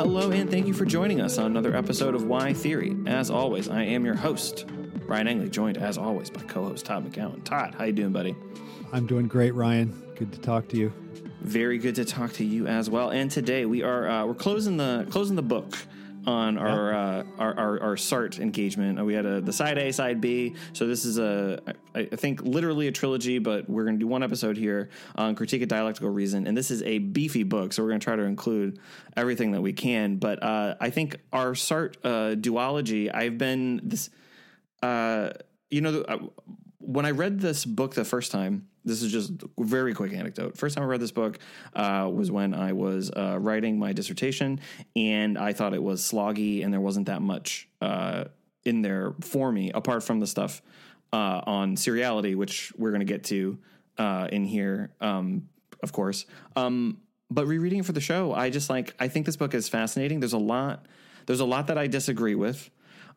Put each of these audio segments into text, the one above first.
Hello, and thank you for joining us on another episode of Why Theory. As always, I am your host, Ryan Engley, joined as always by co-host Todd McGowan. Todd, how you doing, buddy? I'm doing great, Ryan. Good to talk to you. Very good to talk to you as well. And today we are uh, we're closing the closing the book on our, uh, our, our our Sartre engagement. We had a the side A, side B. So this is a I, I think literally a trilogy, but we're going to do one episode here on critique of dialectical reason, and this is a beefy book. So we're going to try to include everything that we can. But uh, I think our Sart uh, duology. I've been this. Uh, you know, uh, when I read this book the first time, this is just a very quick anecdote. First time I read this book uh, was when I was uh, writing my dissertation, and I thought it was sloggy, and there wasn't that much uh, in there for me, apart from the stuff uh, on seriality, which we're going to get to uh, in here, um, of course. Um, but rereading it for the show, I just like I think this book is fascinating. There's a lot. There's a lot that I disagree with.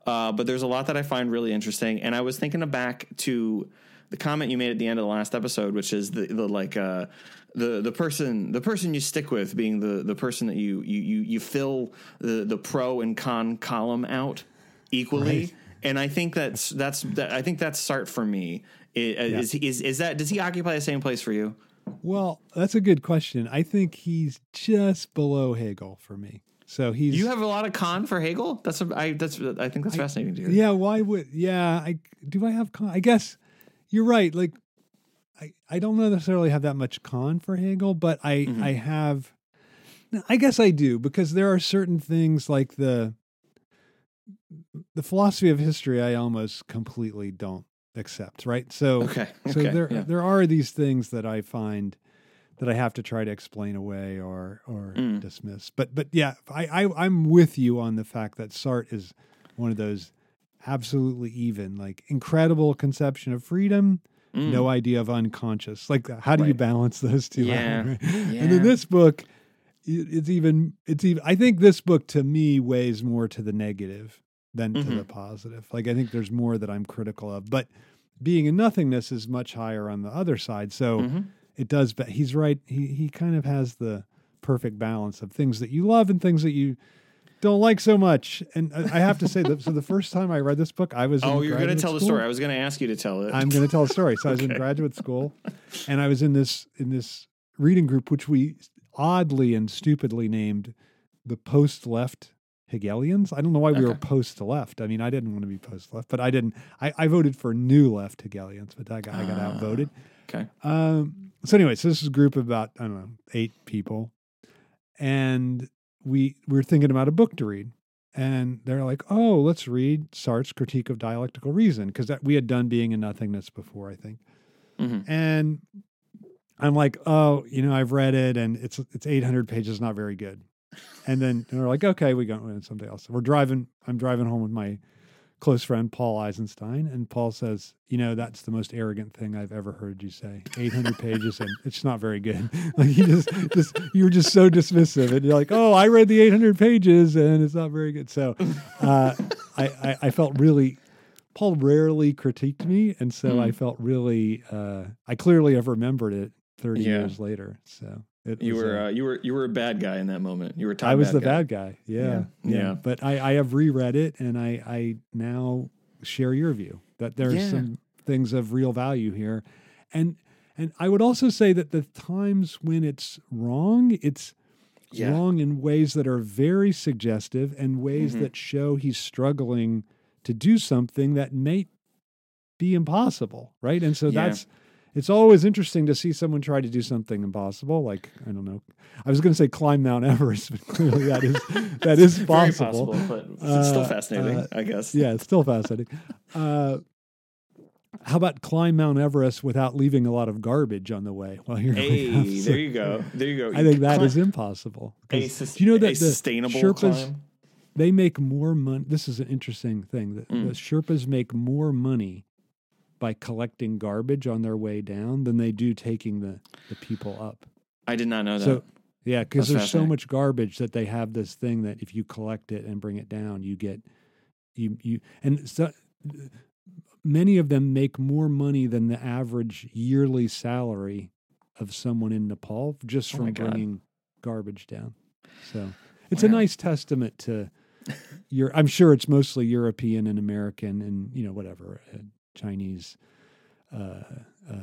Uh, but there's a lot that I find really interesting. And I was thinking back to the comment you made at the end of the last episode, which is the, the like uh, the the person the person you stick with being the the person that you you you, you fill the the pro and con column out equally. Right. And I think that's that's that, I think that's Sartre for me. Is, is is that does he occupy the same place for you? Well, that's a good question. I think he's just below Hegel for me. So he's You have a lot of con for Hegel. That's a, I that's I think that's fascinating to hear. yeah. Why would yeah? I do I have con? I guess you're right. Like I I don't necessarily have that much con for Hegel, but I Mhm. I have. I guess I do because there are certain things like the the philosophy of history I almost completely don't accept. Right. So Okay. so okay, there yeah. there are these things that I find that I have to try to explain away or or Mm. dismiss. But but yeah, I, I I'm with you on the fact that Sartre is one of those absolutely even, like incredible conception of freedom, Mm. no idea of unconscious. Like how do you balance those two? out, Yeah. right? Yeah. And in this book, it's even it's even I think this book to me weighs more to the negative than to Mhm. the positive. Like I think there's more that I'm critical of, but being in nothingness is much higher on the other side. So Mhm. It does but he's right. He he kind of has the perfect balance of things that you love and things that you don't like so much. And I have to say that so the first time I read this book, I was Oh, you're going to tell the story. I was going to ask you to tell it. I'm going to tell a story. So I was in graduate school, and I was in this in this reading group, which we oddly and stupidly named the post left Hegelians. I don't know why we were post left. I mean, I didn't want to be post left, but I didn't. I, I voted for new left Hegelians, but I got, I got Ah. outvoted. okay. Um, so anyway, so this is a group of about I don't know eight people, and we we were thinking about a book to read, and they're like, "Oh, let's read Sartre's Critique of Dialectical Reason," because that we had done Being and Nothingness before, I think, Mhm. and I'm like, "Oh, you know, I've read it, and it's it's 800 pages, not very good." And then they're like, "Okay, we go on something else." We're driving. I'm driving home with my close friend Paul Eisenstein, and Paul says, "You know, that's the most arrogant thing I've ever heard you say. 800 pages, and it's not very good. like you just, just, you were just so dismissive, and you're like, oh, I read the 800 pages, and it's not very good. So, uh, I, I, I felt really. Paul rarely critiqued me, and so I Hmm. felt really. Uh, I clearly have remembered it 30 Yeah. years later. So it You were uh, uh, you were you were a bad guy in that moment. You were Todd I was bad the guy. bad guy. Yeah. Yeah. Yeah. Yeah. But I, I have reread it and I, I now share your view that there's Yeah. some things of real value here. And and I would also say that the times when it's wrong, it's Yeah. wrong in ways that are very suggestive and ways Mhm. that show he's struggling to do something that may be impossible. Right. And so Yeah. that's it's always interesting to see someone try to do something impossible. Like I don't know, I was going to say climb Mount Everest, but clearly that is that is possible. possible, but it's still Uh, fascinating, uh, I guess. Yeah, it's still fascinating. Uh, how about climb Mount Everest without leaving a lot of garbage on the way while you're Hey, there you go. There you go. I think that Cli- is impossible. a, sus- do you know that the sustainable Sherpas climb. they make more money? This is an interesting thing. That Mm. the Sherpas make more money by collecting garbage on their way down than they do taking the the people up. I did not know that. So yeah, because there's so much garbage that they have this thing that if you collect it and bring it down, you get you you and so many of them make more money than the average yearly salary of someone in Nepal just Oh from God. bringing garbage down. So It's a nice testament to your. I'm sure it's mostly European and American and you know whatever uh, Chinese. Uh, uh,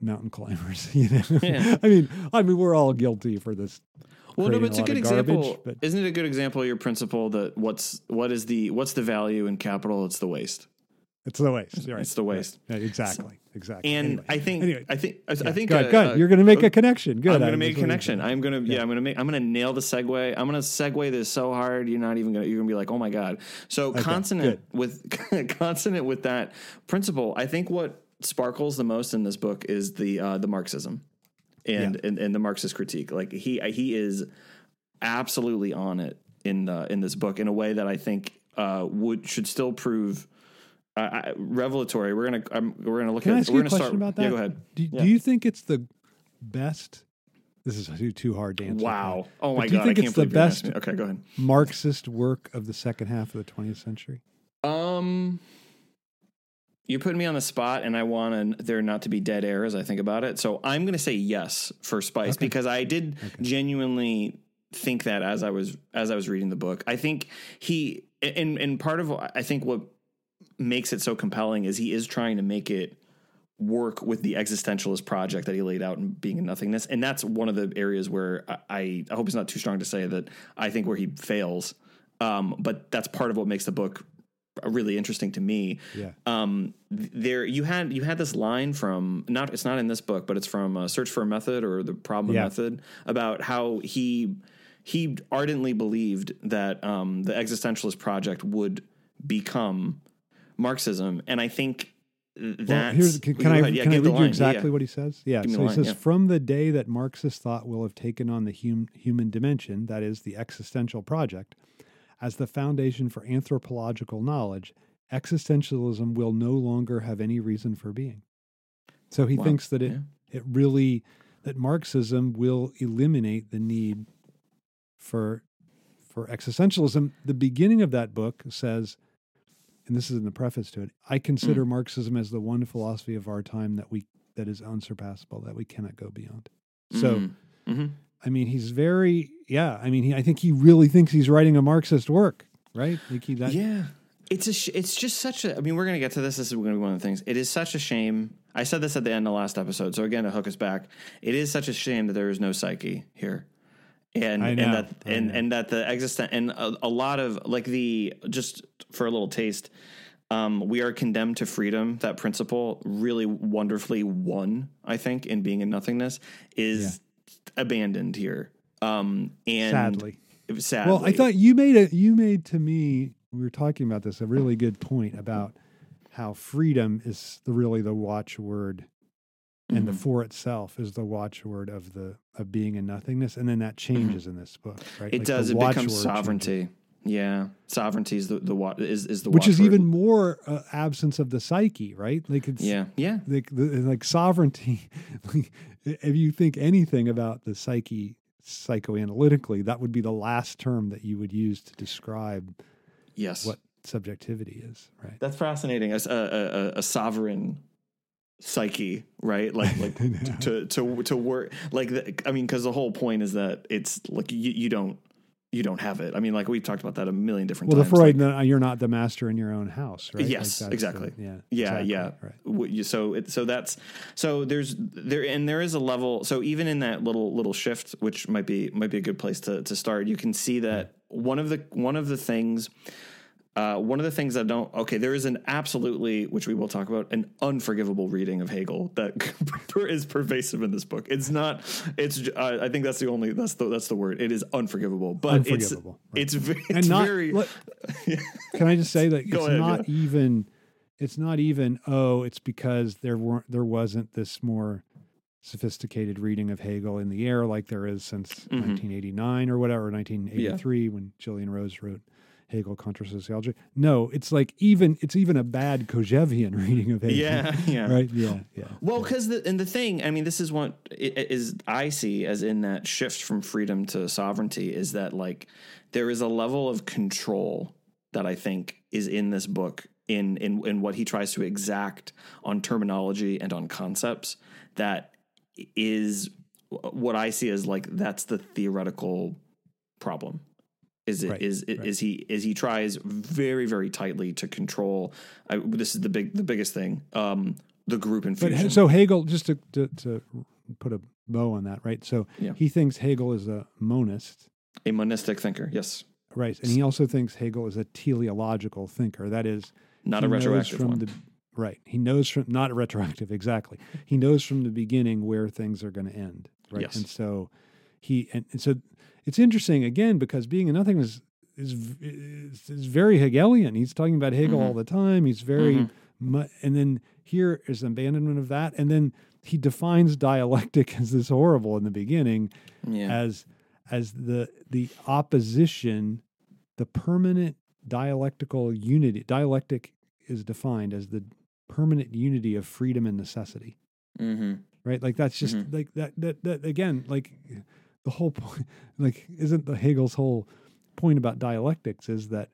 mountain climbers, you know. Yeah. I mean, I mean, we're all guilty for this. Well, no, but it's a lot good garbage, example. but- Isn't it a good example of your principle that what's what is the what's the value in capital? It's the waste. It's the waste. Right. It's the waste. Right. Yeah, exactly. Exactly. And Anyway. I think Anyway. I think I, I think good. ahead, uh, uh, You're going to make a connection. Good. I'm going to make a connection. I'm going to yeah. I'm going to make I'm going to nail the segue. I'm going to segue this so hard you're not even going to you're going to be like oh my god. So consonant with consonant with that principle. I think what sparkles the most in this book is the uh, the Marxism and, and and the Marxist critique. Like he he is absolutely on it in the in this book in a way that I think uh, would should still prove. Uh, revelatory. We're gonna um, we're gonna look Can at. I ask we're you a gonna question start. about that? Yeah, go ahead. Do, Yeah. do you think it's the best? This is too, too hard to answer. Wow. Oh my do you think I it's can't the best. Okay, go ahead. Marxist work of the second half of the 20th century? Um, you're putting me on the spot, and I want an- there not to be dead air as I think about it. So I'm going to say yes for Spice Okay. because I did genuinely think that as I was as I was reading the book. I think he and and part of I think what makes it so compelling is he is trying to make it work with the existentialist project that he laid out in being in nothingness and that's one of the areas where i i hope it's not too strong to say that i think where he fails um, but that's part of what makes the book really interesting to me Yeah. um, there you had you had this line from not it's not in this book but it's from uh, search for a method or the problem Yeah. method about how he he ardently believed that um, the existentialist project would become marxism and i think that's Well, here's, can, can I. Yeah, can I read you exactly Yeah, what he says? Yeah. So the he line, says, yeah. from the day that Marxist thought will have taken on the hum, human dimension, that is, the existential project, as the foundation for anthropological knowledge, existentialism will no longer have any reason for being. So he Wow. thinks that it, Yeah. it really, that Marxism will eliminate the need for for existentialism. The beginning of that book says, and this is in the preface to it, I Hmm. consider Marxism as the one philosophy of our time that we that is unsurpassable, that we cannot go beyond. So Mhm. Mhm. I mean he's very yeah, I mean he, I think he really thinks he's writing a Marxist work, right? Like he that yeah it's a sh- it's just such a i mean we're gonna get to this this is gonna be one of the things it is such a shame i said this at the end of the last episode so again to hook us back it is such a shame that there is no psyche here and and that and and that the existent and a, a lot of like the just for a little taste um, we are condemned to freedom. That principle really wonderfully won, I think, in being in nothingness is abandoned here. Um, and sadly. sadly, Well, I thought you made a you made to me we were talking about this a really good point about how freedom is the really the watchword and the Mhm. for itself is the watchword of the of being in nothingness and then that changes in this book right Mm-hmm. It Like, does. It becomes changes. sovereignty. Yeah, sovereignty is the the wa- is is the which is even more uh, absence of the psyche right like it's yeah yeah like the, like sovereignty like if you think anything about the psyche psychoanalytically that would be the last term that you would use to describe yes. what subjectivity is right That's fascinating. A, a, a, a sovereign psyche, right? Like like to to to work like the, I mean, because the whole point is that it's like you, you don't you don't have it. I mean, like we've talked about that a million different times. well the times. Freud like- you're not the master in your own house right Like Yes, the- exactly. yeah yeah exactly, yeah right so it, so that's so there's there and there is a level so even in that little little shift which might be might be a good place to to start you can see that one of the one of the things uh, one of the things that don't okay there is an absolutely which we will talk about an unforgivable reading of Hegel that is pervasive in this book it's not it's uh, I think that's the only that's the that's the word it is unforgivable but Unforgivable, right. it's it's, it's not very look, can i just say that it's ahead, not yeah. even it's not even oh it's because there weren't there wasn't this more sophisticated reading of hegel in the air like there is since Mm-hmm. 1989 or whatever 1983 when Gillian Rose wrote Hegel contra sociology. No, it's like even it's even a bad Kojevian reading of Hegel. yeah yeah Right? Yeah, yeah. Well, because the and the thing, I mean, this is what i- i- I see as in that shift from freedom to sovereignty is that like there is a level of control that I think is in this book in in in what he tries to exact on terminology and on concepts that is what I see as like that's the theoretical problem Is it Right, is is right. is he is he tries very very tightly to control. I, this is the big the biggest thing. Um, the group But infusion. so Hegel, just to, to to put a bow on that, right? So Yeah. he thinks Hegel is a monist, a monistic thinker. Yes, right? And he also thinks Hegel is a teleological thinker. That is, not a retroactive from one. The, right. He knows from not a retroactive exactly. He knows from the beginning where things are going to end, right? Yes. And so he and, and so it's interesting again because being a nothingness is is, is very Hegelian. He's talking about Hegel Mhm. all the time. He's very Mhm. mu- and then here is an abandonment of that, and then he defines dialectic as this horrible in the beginning yeah, as as the the opposition, the permanent dialectical unity. Dialectic is defined as the permanent unity of freedom and necessity. hmm Right? Like that's just Mhm. like that, that that again, like the whole point like isn't the Hegel's whole point about dialectics is that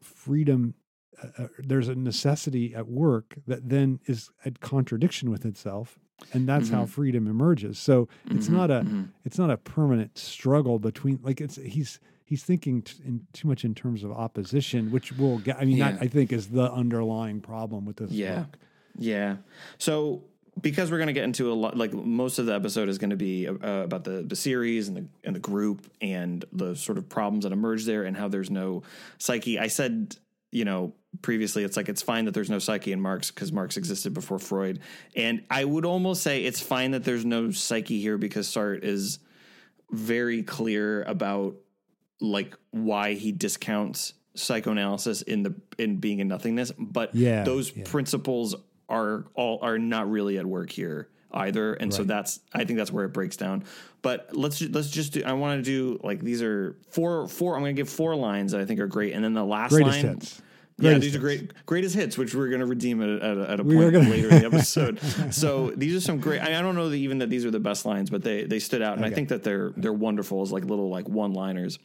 freedom uh, uh, there's a necessity at work that then is at contradiction with itself and that's how Mhm. freedom emerges so it's Mhm, not a mhm. it's not a permanent struggle between like it's he's he's thinking t- in too much in terms of opposition which will get i mean Yeah. that i think is the underlying problem with this Yeah. book Yeah. So because we're going to get into a lot, like most of the episode is going to be uh, about the the series and the and the group and the sort of problems that emerge there and how there's no psyche. I said, you know, previously it's like it's fine that there's no psyche in Marx because Marx existed before Freud, and I would almost say it's fine that there's no psyche here because Sartre is very clear about like why he discounts psychoanalysis in the in being in nothingness but Yeah, those yeah. principles are all are not really at work here either and so that's i think that's where it breaks down but let's let's just do i want to do like these are four four i'm going to give four lines that i think are great and then the last greatest line hits yeah, these are great, greatest hits, which we're going to redeem at, at, a- at a point gonna- later in the episode. so these are some great. I, I don't know that even that these are the best lines, but they they stood out, and I think that they're they're wonderful as like little like one liners.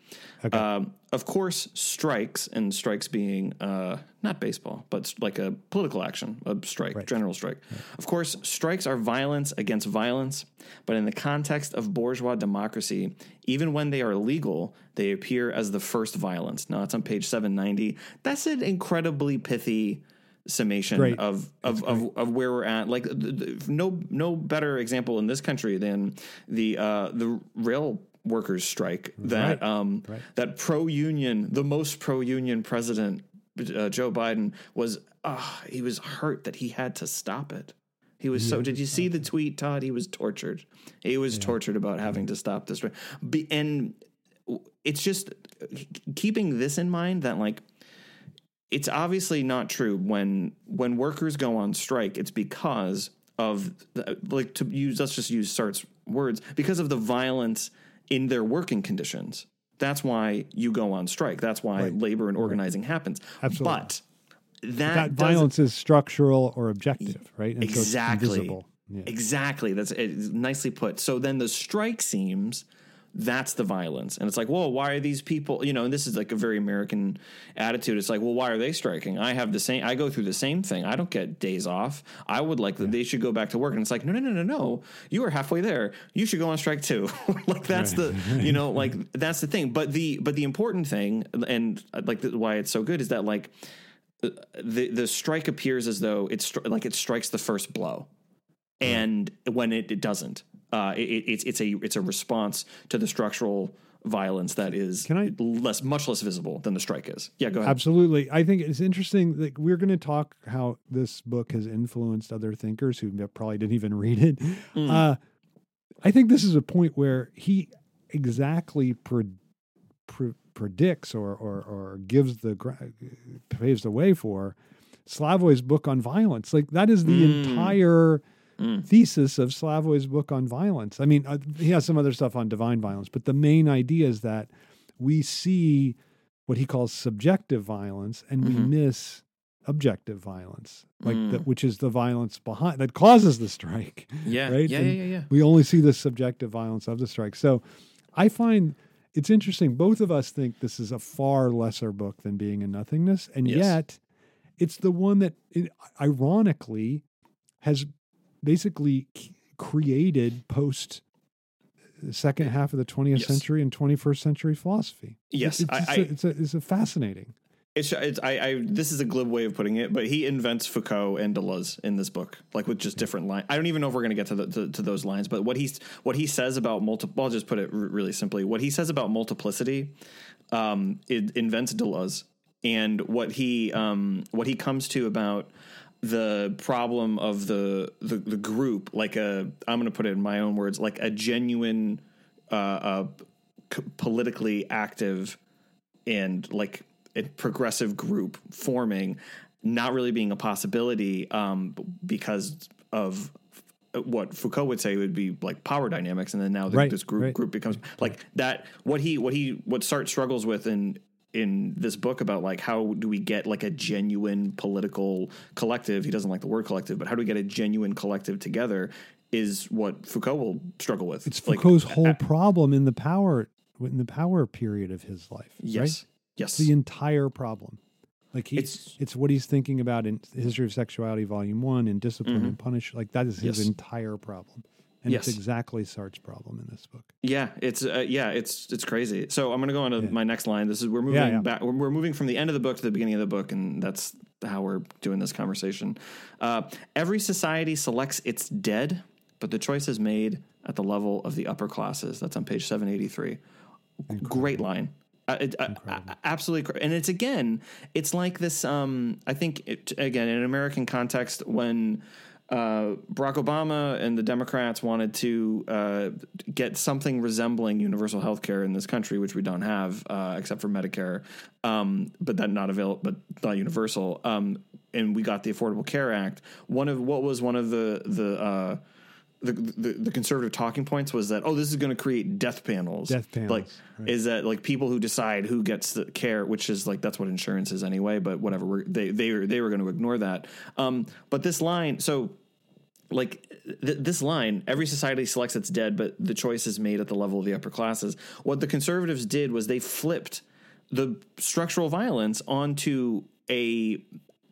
Okay. Um, of course, strikes and strikes being uh, not baseball, but like a political action, a strike, Right. general strike. Of course, strikes are violence against violence, but in the context of bourgeois democracy, even when they are legal, they appear as the first violence. Now, that's on page 790. That's an incredibly pithy summation Great. of of, of of where we're at. Like th- th- no no better example in this country than the uh, the rail workers strike that Right. um Right. that pro union the most pro union president uh, Joe Biden was uh, he was hurt that he had to stop it. He was so. Did you see the tweet, Todd? He was tortured. He was tortured about having to stop this. Be, and it's just keeping this in mind that like it's obviously not true when when workers go on strike. It's because of the, like to use. Let's just use Sartre's words because of the violence in their working conditions. That's why you go on strike. That's why Right. labor and organizing happens. Absolutely. But that, that violence is structural or objective right and so Exactly. invisible. Yeah. Exactly. That's it's nicely put. So then the strike seems that's the violence. And it's like, whoa, why are these people, you know, and this is like a very American attitude. It's like, well, why are they striking? I have the same, I go through the same thing. I don't get days off. I would like that they should go back to work. And it's like, no, no, no, no, no. You are halfway there. You should go on strike too. like that's the, you know, like that's the thing. But the, but the important thing, and uh, like the, why it's so good is that like, the the strike appears as though it's like it strikes the first blow, and when it, it doesn't, uh, it, it's it's a it's a response to the structural violence that is Can I- less much less visible than the strike is. Yeah, go ahead. Absolutely. I think it's interesting. Like we're going to talk how this book has influenced other thinkers who probably didn't even read it. Mm. Uh, I think this is a point where he exactly pre- pre- predicts or, or or gives the paves the way for Slavoj's book on violence. Like that is the Mm. entire Mm. thesis of Slavoj's book on violence. I mean, uh, he has some other stuff on divine violence, but the main idea is that we see what he calls subjective violence and we Mhm. miss objective violence, like the, Mm. which is the violence behind that causes the strike. yeah, right? yeah, yeah, yeah, yeah. We only see the subjective violence of the strike. So I find it's interesting. Both of us think this is a far lesser book than Being in Nothingness, and Yes. yet it's the one that, it, ironically, has basically created post second half of the 20th Yes. century and 21st century philosophy. Yes, it's, I- it's, I- a, it's, a, it's a fascinating. It's, it's I, I this is a glib way of putting it, but he invents Foucault and Deleuze in this book, like with just different lines. I don't even know if we're going to get to, the, to to those lines, but what he's what he says about multiple. I'll just put it r- really simply. What he says about multiplicity, um, it invents Deleuze, and what he um, what he comes to about the problem of the the, the group, like a I'm going to put it in my own words, like a genuine, uh, uh, c- politically active and like a progressive group forming not really being a possibility um, because of what Foucault would say would be like power dynamics, and then now the, Right, this group right. group becomes like that. What he what he what Sartre struggles with in in this book about like how do we get like a genuine political collective? He doesn't like the word collective, but how do we get a genuine collective together? Is what Foucault will struggle with. It's Like, Foucault's whole problem in the power in the power period of his life. yes, right? yes, the entire problem. Like he, It's- it's, what he's thinking about in History of Sexuality, Volume One, and Discipline and Punish. Like that is his Mm-hmm. Yes. entire problem, and Yes. it's exactly Sartre's problem in this book. Yeah, it's uh, yeah, it's it's crazy. So I'm going to go on to my next line. This is we're moving Yeah, yeah. back. We're, we're moving from the end of the book to the beginning of the book, and that's how we're doing this conversation. Uh, every society selects its dead, but the choice is made at the level of the upper classes. That's on page 783. Great line. Uh, it, uh, uh, absolutely, and it's again, it's like this. Um, I think it, again in an American context when uh, Barack Obama and the Democrats wanted to uh, get something resembling universal health care in this country, which we don't have uh, except for Medicare, um, but that not available, but not universal. Um, and we got the Affordable Care Act. One of what was one of the the uh, the, the the conservative talking points was that oh this is going to create death panels. Death panels, like right. is that like people who decide who gets the care which is like that's what insurance is anyway but whatever we're, they they were they were going to ignore that. Um but this line so like th- this line every society selects its dead but the choice is made at the level of the upper classes. What the conservatives did was they flipped the structural violence onto a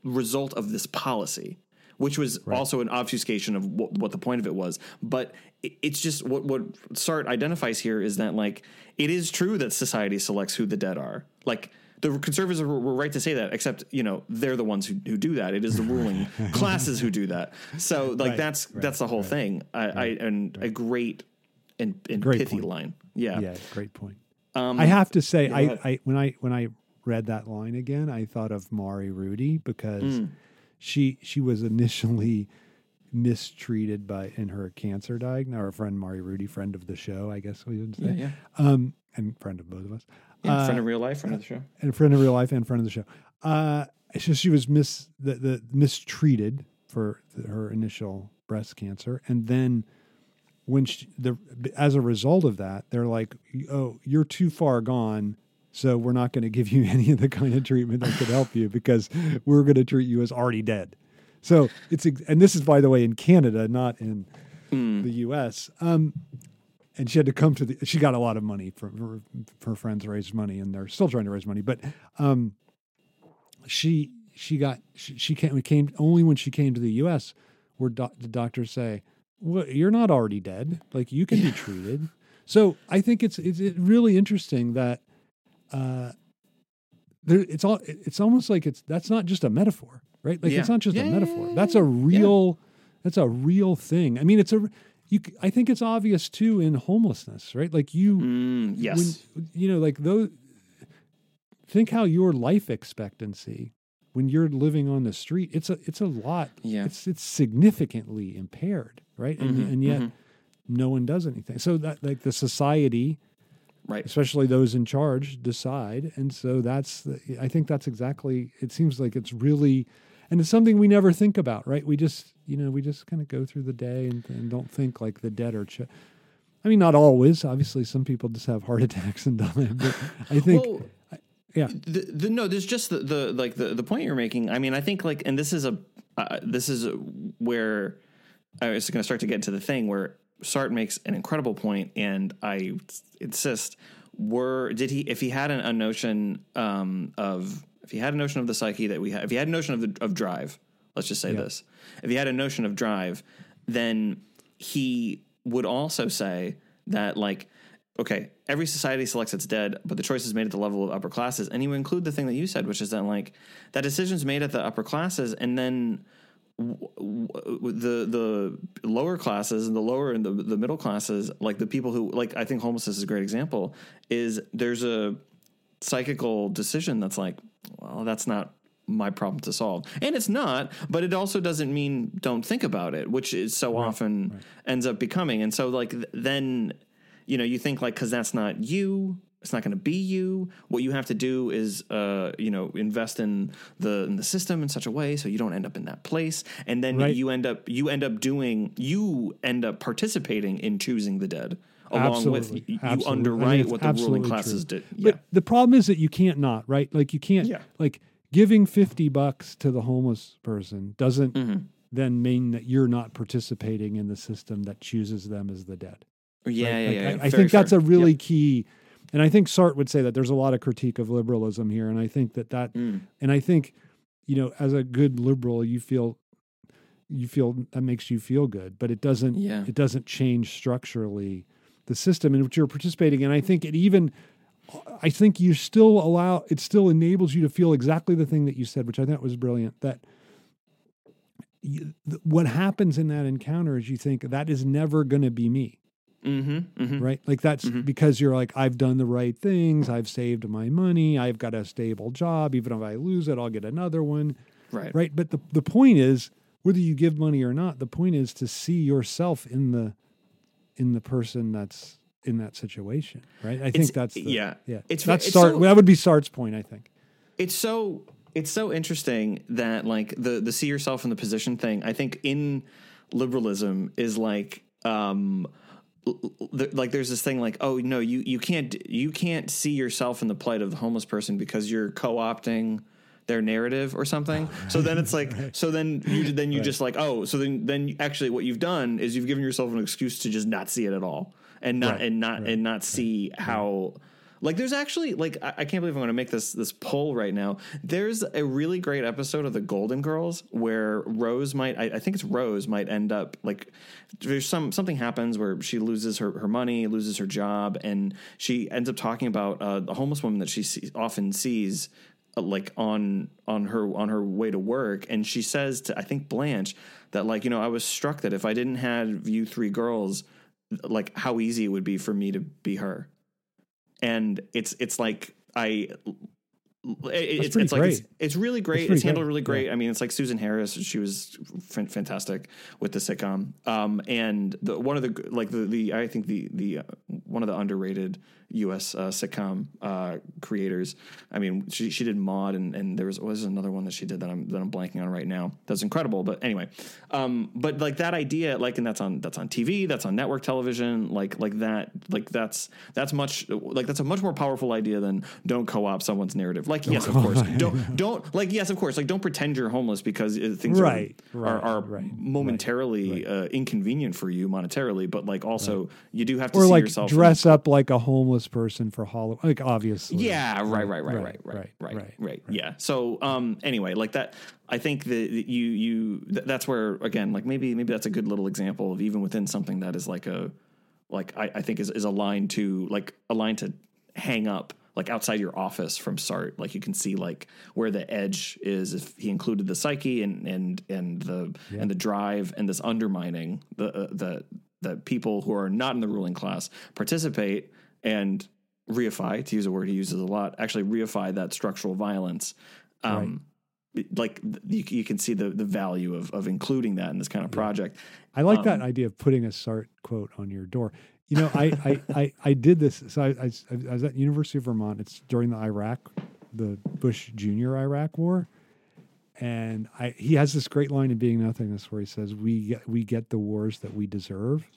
result of this policy which was also an obfuscation of what, what the point of it was but it, it's just what what Sartre identifies here is that like it is true that society selects who the dead are like the conservatives were, were right to say that, except you know they're the ones who, who do that. It is the ruling classes who do that. So like Right, that's right, that's the whole thing. I, I and a great and, and Great pithy point. line. Yeah. Yeah, great point. Um, I have to say, go I. I when I when I read that line again, I thought of Mari Ruti because Mm. She she was initially mistreated by in her cancer diagnosis. Our friend Mari Ruti, friend of the show, I guess we would say, yeah, yeah. um, and friend of both of us. yeah Uh, friend of real life, friend of the show. and friend of real life and friend of the show. Uh, just she was mis the, the mistreated for the, her initial breast cancer, and then when she, the as a result of that, they're like, "Oh, you're too far gone." So we're not going to give you any of the kind of treatment that could help you because we're going to treat you as already dead. So it's and this is by the way in Canada, not in the U.S. Um, and she had to come to the. She got a lot of money from her, her friends raised money, and they're still trying to raise money. But um, she she got she, she came, came only when she came to the U.S. Where doc, the doctors say, "Well, you're not already dead. Like you can be treated." So I think it's it's it really interesting that uh, there, it's all it's almost like it's that's not just a metaphor, right? Like Yeah. it's not just Yeah, a metaphor. yeah, That's a real that's a real thing. I mean, it's a you. I think it's obvious too in homelessness, right? Like you, Mm, yes. when, you know, like those. Think how your life expectancy when you're living on the street. It's a it's a lot. Yeah. It's it's significantly impaired, right? And Mhm, and yet mhm. no one does anything. So that like the society right. especially those in charge decide and so that's the, i think that's exactly it seems like it's really and it's something we never think about right we just you know we just kind of go through the day and, and don't think like the dead are ch- i mean not always obviously some people just have heart attacks and die but i think Well, yeah the, the, no, there's just the, the like the, the point you're making. I mean, I think like, and this is a uh, this is where I was going to start to get into the thing where Sartre makes an incredible point, and I insist. Were did he if he had an, a notion um, of if he had a notion of the psyche that we have if he had a notion of the of drive, let's just say Yeah. this, if he had a notion of drive, then he would also say that like okay, every society selects its dead, but the choice is made at the level of upper classes. And you include the thing that you said, which is that like that decision's made at the upper classes, and then w- w- the the lower classes and the lower and the the middle classes, like the people who like I think homelessness is a great example. Is there's a psychical decision that's like, well, that's not my problem to solve. And it's not, but it also doesn't mean don't think about it, which is so often ends up becoming. And so like th- then you know, you think like cuz that's not you, it's not going to be you. What you have to do is uh, you know, invest in the in the system in such a way so you don't end up in that place. And then Right. you end up you end up doing you end up participating in choosing the dead along with Absolutely. you, you Absolutely. Underwrite what the ruling classes true. did. Yeah. But the problem is that you can't not, right? Like you can't Yeah. like giving 50 bucks to the homeless person doesn't Mm-hmm. then mean that you're not participating in the system that chooses them as the dead. Yeah, right? yeah, Like, yeah. I, I think that's fair. a really key and I think Sartre would say that there's a lot of critique of liberalism here and I think that that Mm. and I think you know as a good liberal you feel you feel that makes you feel good but it doesn't Yeah. it doesn't change structurally the system in which you're participating and I think it even I think you still allow it still enables you to feel exactly the thing that you said which I thought was brilliant that what happens in that encounter is you think that is never going to be me Mm-hmm, mm-hmm. right? Like that's Mhm. because you're like, I've done the right things, I've saved my money, I've got a stable job. Even if I lose it, I'll get another one, Right. right? But the the point is, whether you give money or not, the point is to see yourself in the in the person that's in that situation, right? I It's- think that's the, yeah. yeah. It's- that's it's Sartre. so- that would be Sartre's point, I think. it's so it's so interesting that like the the see yourself in the position thing i think in liberalism is like um l- l- th- like there's this thing like oh no you you can't you can't see yourself in the plight of the homeless person because you're co-opting their narrative or something. So then it's like so then you then you just like oh so then then actually what you've done is you've given yourself an excuse to just not see it at all and not Right, and not and not see how like there's actually like I, I can't believe I'm going to make this this poll right now. There's a really great episode of the Golden Girls where Rose might I, I think it's Rose might end up like there's some something happens where she loses her, her money, loses her job, and she ends up talking about uh, the homeless woman that she see, often sees uh, like on on her on her way to work and she says to I think Blanche that like you know I was struck that if I didn't have you three girls like how easy it would be for me to be her and it's it's like I. it- It's, it's like it's, it's really great. It's handled great, really yeah. great. I mean, it's like Susan Harris. She was fan- fantastic with the sitcom. Um, and the, one of the like the, the I think the the uh, one of the underrated U.S. Uh, sitcom uh, creators. I mean, she she did Maude, and and there was was another one that she did that I'm that I'm blanking on right now. That's incredible. But anyway, um, but like that idea, like, and that's on that's on TV, that's on network television, like like that, like that's that's much like that's a much more powerful idea than don't co-opt someone's narrative. Like, like yes, of course. don't don't like yes, of course. Like don't pretend you're homeless because things right, are, right, are, are right, momentarily uh, inconvenient for you monetarily. But like also you do have to or like dress up like a homeless person for Halloween. Like obviously, yeah, right, right, right, right, right, right, right, Yeah. So um, anyway, like that. I think that you you th- that's where again, like maybe maybe that's a good little example of even within something that is like a like I, I think is is aligned to like aligned to hang up like outside your office from Sartre. Like you can see like where the edge is if he included the psyche and and and the and the drive and this undermining the uh, the the people who are not in the ruling class participate and reify to use a word he uses a lot actually reify that structural violence um like you, you can see the the value of of including that in this kind of project I like Um, that idea of putting a Sartre quote on your door. You know, I I, I, I did this. So I, I, I was at University of Vermont. It's during the Iraq, the Bush Junior Iraq War, and I he has this great line in Being Nothingness where he says, "We get, we get the wars that we deserve."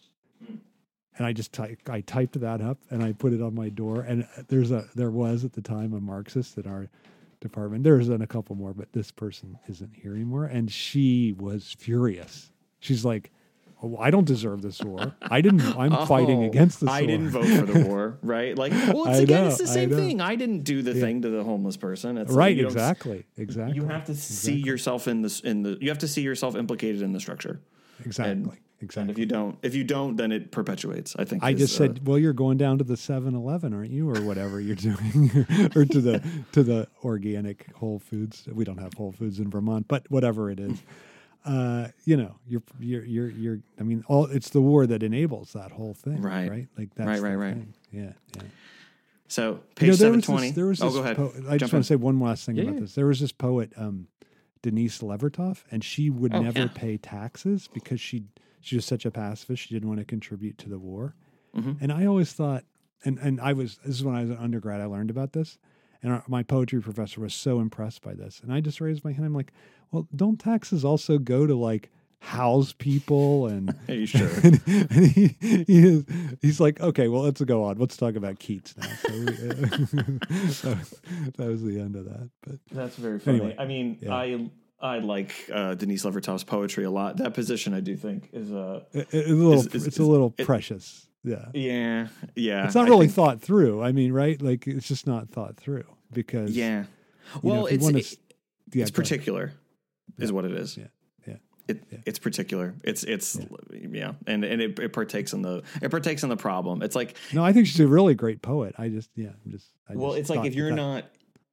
And I just I typed that up and I put it on my door. And uh, there's a there was at the time a Marxist in our department. There's a couple more, but this person isn't here anymore. And she was furious. She's like, oh, I don't deserve this war. I didn't. I'm fighting Oh, against this war. I war. didn't vote for the war, right? Like, well, it's I again, know, it's the same know. thing. I didn't do the thing to the homeless person. It's right. you Exactly. Exactly. You have to see yourself in this in the. You have to see yourself implicated in the structure. Exactly. exactly. And if you don't, if you don't, then it perpetuates. I think I is, just uh, said, well, you're going down to the 7-Eleven, aren't you, or whatever you're doing, or to the to the organic Whole Foods. We don't have Whole Foods in Vermont, but whatever it is, uh, you know, you're you're you're you're. I mean, all it's the war that enables that whole thing, Right. Right, like that's Right, right, right. thing. Yeah, yeah. so. You Page know, there was this- There was oh, this go ahead. po- I Jump just in. want to say one last thing Yeah, about yeah. this. There was this poet, um, Denise Levertov, and she would Oh, never yeah. pay taxes because she she was such a pacifist. She didn't want to contribute to the war. Mhm. And I always thought, and and I was this is when I was an undergrad. I learned about this, and our, my poetry professor was so impressed by this. And I just raised my hand. I'm like, well, don't taxes also go to like house people and Are you sure? and, and he, he is, he's like, okay, well, let's go on. Let's talk about Keats now. So we, that, was, that was the end of that. But That's very funny. Anyway, I mean, yeah. I I like uh, Denise Levertov's poetry a lot. That position, I do think, is uh, it, it's a little, Is- is- it's is- a little it- precious. Yeah. yeah, yeah. It's not really think- thought through. I mean, right? Like it's just not thought through because, yeah. you know, Well, it's it- yeah, it's go ahead. Particular, is what it is. Yeah. Yeah. It, Yeah. It's particular. It's it's yeah, and and it, it partakes in the it partakes in the problem. It's like No, I think she's a really great poet. I just, yeah, I'm just, I well, just it's like if you're not,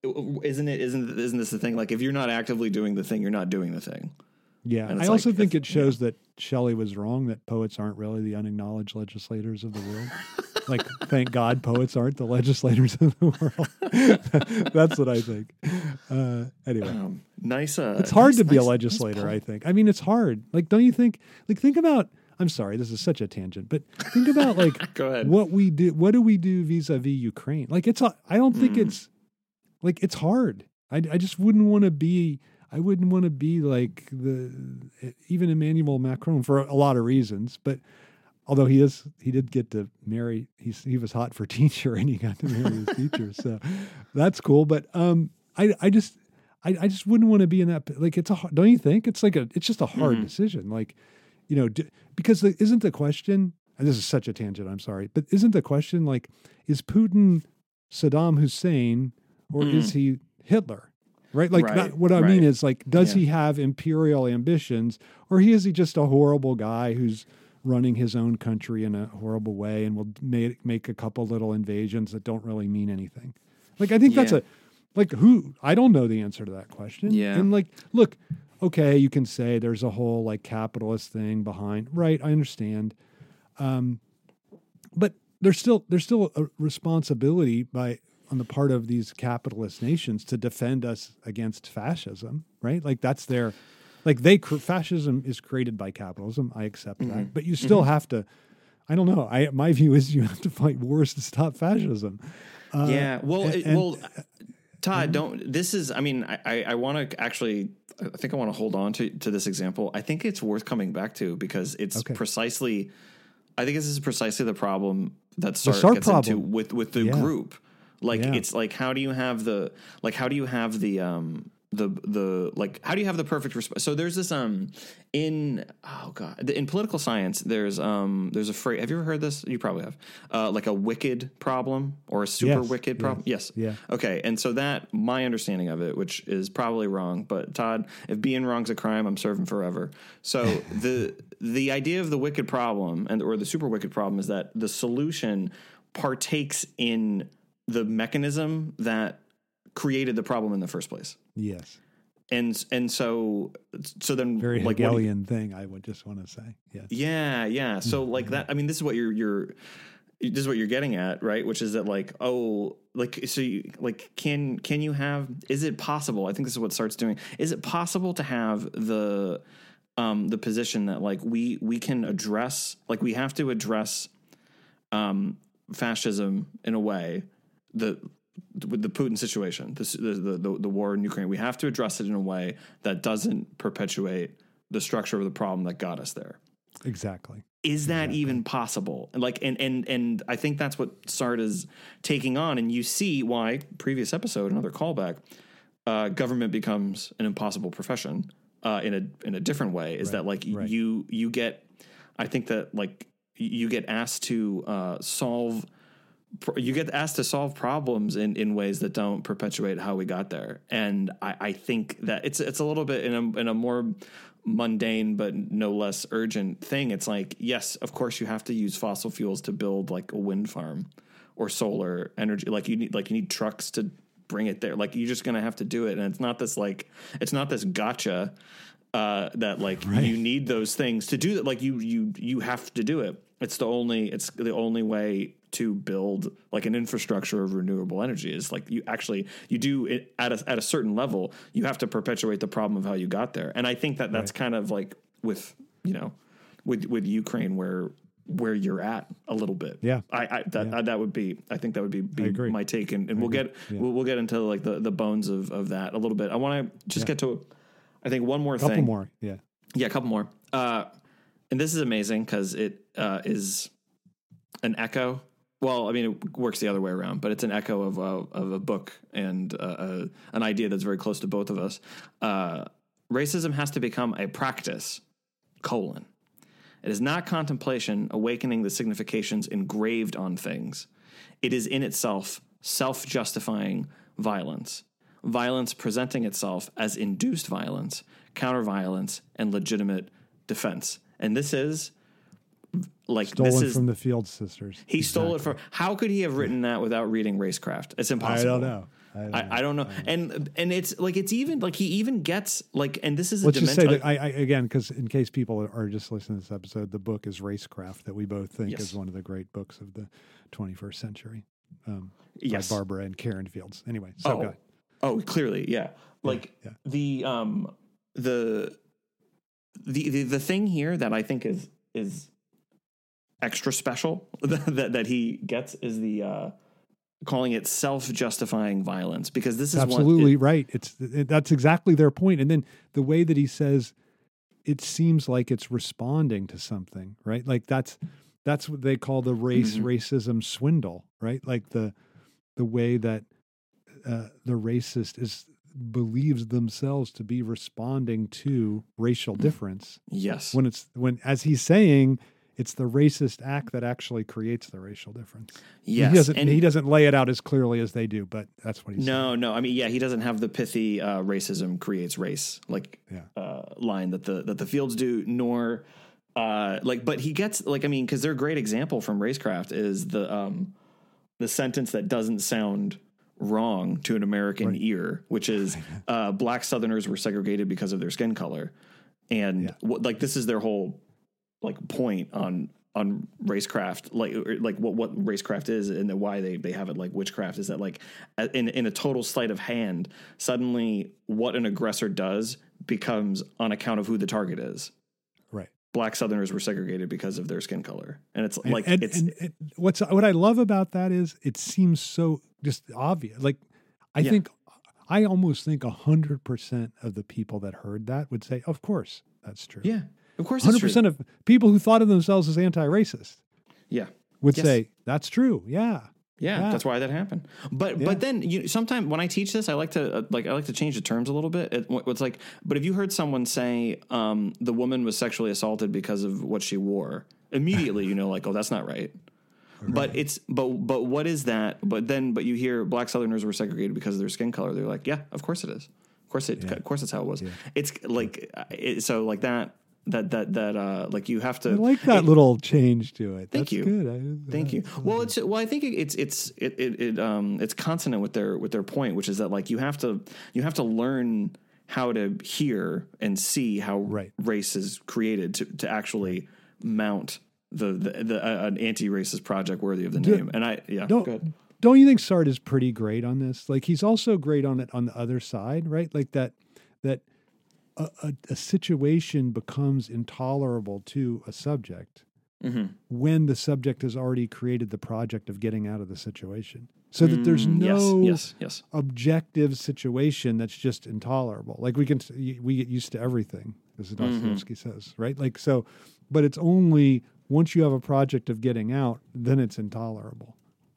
isn't it? Isn't isn't this the thing? Like if you're not actively doing the thing, you're not doing the thing. Yeah, And I it's also think if- it shows that Shelley was wrong that poets aren't really the unacknowledged legislators of the world. like, thank God poets aren't the legislators of the world. That's what I think. Uh, anyway, Um, nice. Uh, it's hard nice- to be a nice- nice legislator. point. I think. I mean, it's hard. Like, don't you think? Like, think about. I'm sorry, this is such a tangent, but think about like Go ahead. what we do. What do we do vis-a-vis Ukraine? Like, it's. a- I don't think Mm. it's like it's hard. I, I just wouldn't want to be. I wouldn't want to be like the even Emmanuel Macron for a lot of reasons. But although he is, he did get to marry. He's he was hot for teacher, and he got to marry his teacher. So that's cool. But um, I I just I, I just wouldn't want to be in that. Like it's a don't you think it's like a it's just a hard Mhm. decision. Like you know d- because the, isn't the question. And this is such a tangent. I'm sorry, but isn't the question like is Putin Saddam Hussein or Mm. is he Hitler? Right? Like Right, that, what I mean is like does Yeah. he have imperial ambitions or he is he just a horrible guy who's running his own country in a horrible way and will make make a couple little invasions that don't really mean anything. Like I think that's a like who I don't know the answer to that question. Yeah. And like look, okay, you can say there's a whole like capitalist thing behind. Right, I understand. Um but there's still there's still a responsibility by on the part of these capitalist nations to defend us against fascism, right? Like that's their like they fascism is created by capitalism. I accept Mm-hmm. that, but you still have to. I don't know. I my view is you have to fight wars to stop fascism. Uh, yeah. Well, and- it, and- well, Todd, don't. This is. I mean, I I, I want to actually. I think I want to hold on to to this example. I think it's worth coming back to because it's Okay. precisely. I think this is precisely the problem that Sartre gets into with with the Yeah. group. Like Yeah. it's like how do you have the like how do you have the um the the like how do you have the perfect response? So there's this um in oh god in political science there's um there's a phrase. Have you ever heard this? You probably have. Uh, like a wicked problem or a super Yes, wicked problem. Yes. Yeah. Okay, and so that my understanding of it, which is probably wrong, but Todd, if being wrong's a crime, I'm serving forever. So the the idea of the wicked problem and or the super wicked problem is that the solution partakes in the mechanism that created the problem in the first place. yes, And and so so then very like do you- thing. I would just want to say. Yes. yeah, yeah. So like that. I mean, this is what you're you're. This is what you're getting at, right? Which is that like, oh, like so, you, like can can you have? Is it possible? I think this is what Sartre's doing. Is it possible to have the um the position that like we we can address like we have to address um fascism in a way the with the Putin situation, this, the, the the war in Ukraine, we have to address it in a way that doesn't perpetuate the structure of the problem that got us there. Exactly. Is that even possible? And like, and and and I think that's what Sartre is taking on, and you see why. Previous episode, another callback. Uh, government becomes an impossible profession uh, in a in a different way. Is that like right. you you get? I think that like you get asked to uh, solve you get asked to solve problems in, in ways that don't perpetuate how we got there. And I, I think that it's it's a little bit in a in a more mundane but no less urgent thing. It's like, yes, of course you have to use fossil fuels to build like a wind farm or solar energy. Like you need like you need trucks to bring it there. Like you're just gonna have to do it. And it's not this like it's not this gotcha uh, that like Right. you need those things to do that. Like you you you have to do it. It's the only it's the only way to build like an infrastructure of renewable energy is like you actually you do it at a at a certain level. You have to perpetuate the problem of how you got there. And I think that that's kind of like with you know with with Ukraine where where you're at a little bit. Yeah. I, I that Yeah. uh, that would be I think that would be, be my take and, and we'll get Yeah. we'll, we'll get into like the the bones of of that a little bit. I want to just Yeah. get to I think one more couple thing. more. Yeah. Yeah, a couple more. Uh, and this is amazing because it uh, is an echo. Well, I mean, it works the other way around, but it's an echo of a, of a book and uh, uh, an idea that's very close to both of us. Uh, racism has to become a practice. Colon. It is not contemplation awakening the significations engraved on things. It is in itself self justifying violence. Violence presenting itself as induced violence, counter violence, and legitimate defense. And this is like Stolen this is from the Fields Sisters. he stole it from. How could he have written that without reading Racecraft? It's I impossible. don't know. I don't know. I, I don't know. And and it's like it's even like he even gets like and this is a Let's just say that I, I again, because in case people are just listening to this episode, the book is Racecraft that we both think Yes. is one of the great books of the 21st century. Um, yes. by Barbara and Karen Fields. Anyway, so Oh, oh, clearly, yeah. Like yeah. the um the the the the thing here that I think is is extra special that that he gets is the uh calling it self-justifying violence because this is one- absolutely right. It's it, that's exactly their point. And then the way that he says, it seems like it's responding to something, right? Like that's that's what they call the race Mhm. racism swindle, right? Like the the way that uh, the racist is believes themselves to be responding to racial difference yes when it's when as he's saying it's the racist act that actually creates the racial difference. yes He doesn't and he doesn't lay it out as clearly as they do, but that's what he's saying. no no I mean yeah he doesn't have the pithy uh racism creates race like Yeah. uh line that the that the fields do nor uh like but he gets like I mean cuz their great example from racecraft is the um the sentence that doesn't sound wrong to an American Right. ear, which is uh, black Southerners were segregated because of their skin color, and Yeah. what, like this is their whole like point on on racecraft, like like what what racecraft is and then why they they have it like witchcraft is that like in in a total sleight of hand, suddenly what an aggressor does becomes on account of who the target is. Right. Black Southerners were segregated because of their skin color, and it's like and, it's and, and what's what I love about that is it seems so just obvious. Like I Yeah. think I almost think hundred percent of the people that heard that would say, "Of course, that's true." yeah, of course, 100% of people who thought of themselves as anti-racist Yeah. would Yes. say, "That's true." Yeah, Yeah, Yeah. that's why that happened. But Yeah. but then you sometimes when I teach this, I like to uh, like I like to change the terms a little bit. It, it's like, but if you heard someone say um, the woman was sexually assaulted because of what she wore, immediately you know like, oh, that's not right. But it's but but what is that? But then but you hear black Southerners were segregated because of their skin color. They're like, yeah, of course it is. Of course it. Of course that's how it was. It's like it, so like that that that that uh like you have to I like that it- little change to it. Thank That's you. Good. I- Thank you. Well, it's well, I think it's it's it, it it um it's consonant with their with their point, which is that like you have to you have to learn how to hear and see how Right. race is created to to actually mount the the, the uh, an anti-racist project worthy of the name. And I yeah, Don't- don't you think Sartre is pretty great on this? Like he's also great on it on the other side, right? Like that that a, a, a situation becomes intolerable to a subject Mm-hmm. when the subject has already created the project of getting out of the situation. So that there's Mm, no yes, yes, yes. objective situation that's just intolerable. Like we can we get used to everything, as Mm-hmm. Dostoevsky says, right? Like so, but it's only once you have a project of getting out, then it's intolerable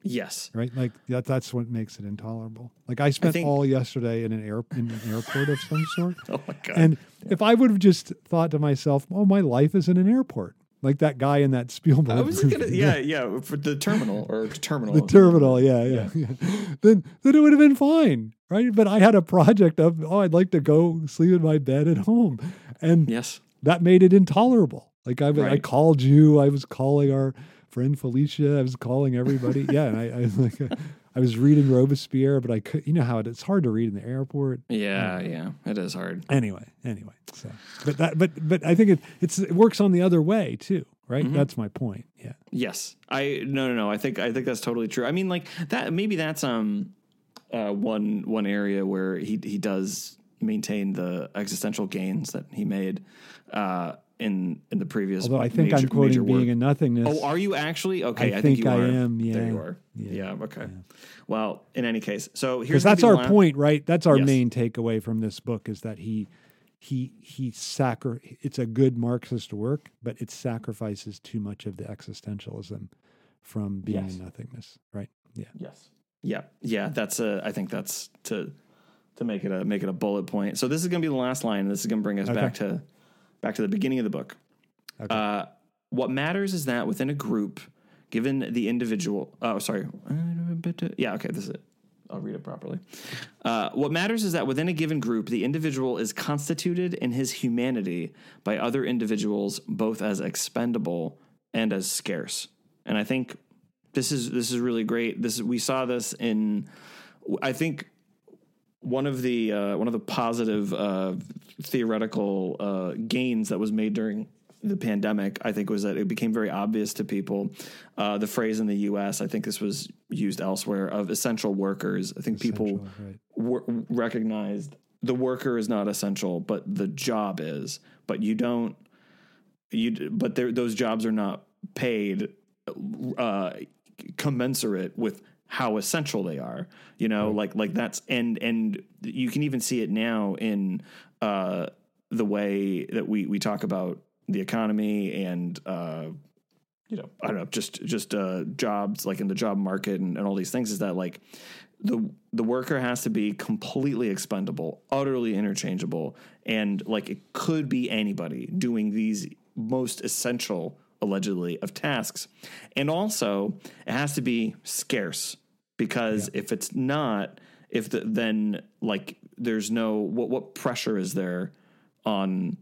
Yes. right? Like that, that's what makes it intolerable. Like I spent think- all yesterday in an air in an airport of some sort, Oh my god. and if I would have just thought to myself, "Oh, my life is in an airport," like that guy in that Spielberg. I was gonna, yeah, yeah, for the terminal or terminal. the terminal, yeah, yeah, yeah. then then it would have been fine, right? But I had a project of oh, I'd like to go sleep in my bed at home, and Yes. that made it intolerable. Like I, I called you, I was calling our friend Felicia, I was calling everybody. yeah, and I, I was like, I was reading Robespierre, but I could, you know how it, it's hard to read in the airport. Yeah, yeah, it is hard. Anyway, anyway. So, but that, but but I think it it's it works on the other way too, right? Mm-hmm. That's my point. Yeah. Yes, I no no no. I think I think that's totally true. I mean, like that. Maybe that's um uh, one one area where he he does maintain the existential gains that he made uh, in in the previous. Although I think major, I'm quoting major work. Being and Nothingness. Oh, are you actually? Okay, I I, think, think you I are. am, There you are. Yeah. Yeah. okay. Well, in any case, so here's because that's be the our last- point, right? That's our Yes. main takeaway from this book is that he he he sacri- it's a good Marxist work, but it sacrifices too much of the existentialism from being Yes. in nothingness, right? Yeah. Yes. Yeah. Yeah. That's a. I think that's to to make it a make it a bullet point. So this is going to be the last line. This is going to bring us Okay. back to back to the beginning of the book. Okay. Uh, what matters is that within a group, given the individual. Oh, sorry. Yeah. Okay. This is it. I'll read it properly. Uh, what matters is that within a given group, the individual is constituted in his humanity by other individuals, both as expendable and as scarce. And I think this is this is really great. This is, we saw this in. I think one of the uh, one of the positive uh, theoretical uh, gains that was made during the pandemic, I think, was that it became very obvious to people. Uh, the phrase in the U.S., I think this was used elsewhere, of essential workers. I think people right. wor- recognized the worker is not essential, but the job is. But you don't. You but those jobs are not paid uh, commensurate with how essential they are. You know, like like that's and and you can even see it now in uh, the way that we we talk about the economy and. Uh, you know, I don't know, just just uh, jobs like in the job market and, and all these things is that like the the worker has to be completely expendable, utterly interchangeable, and like it could be anybody doing these most essential allegedly of tasks, and also it has to be scarce because if it's not, if the, then like there's no what what pressure is there on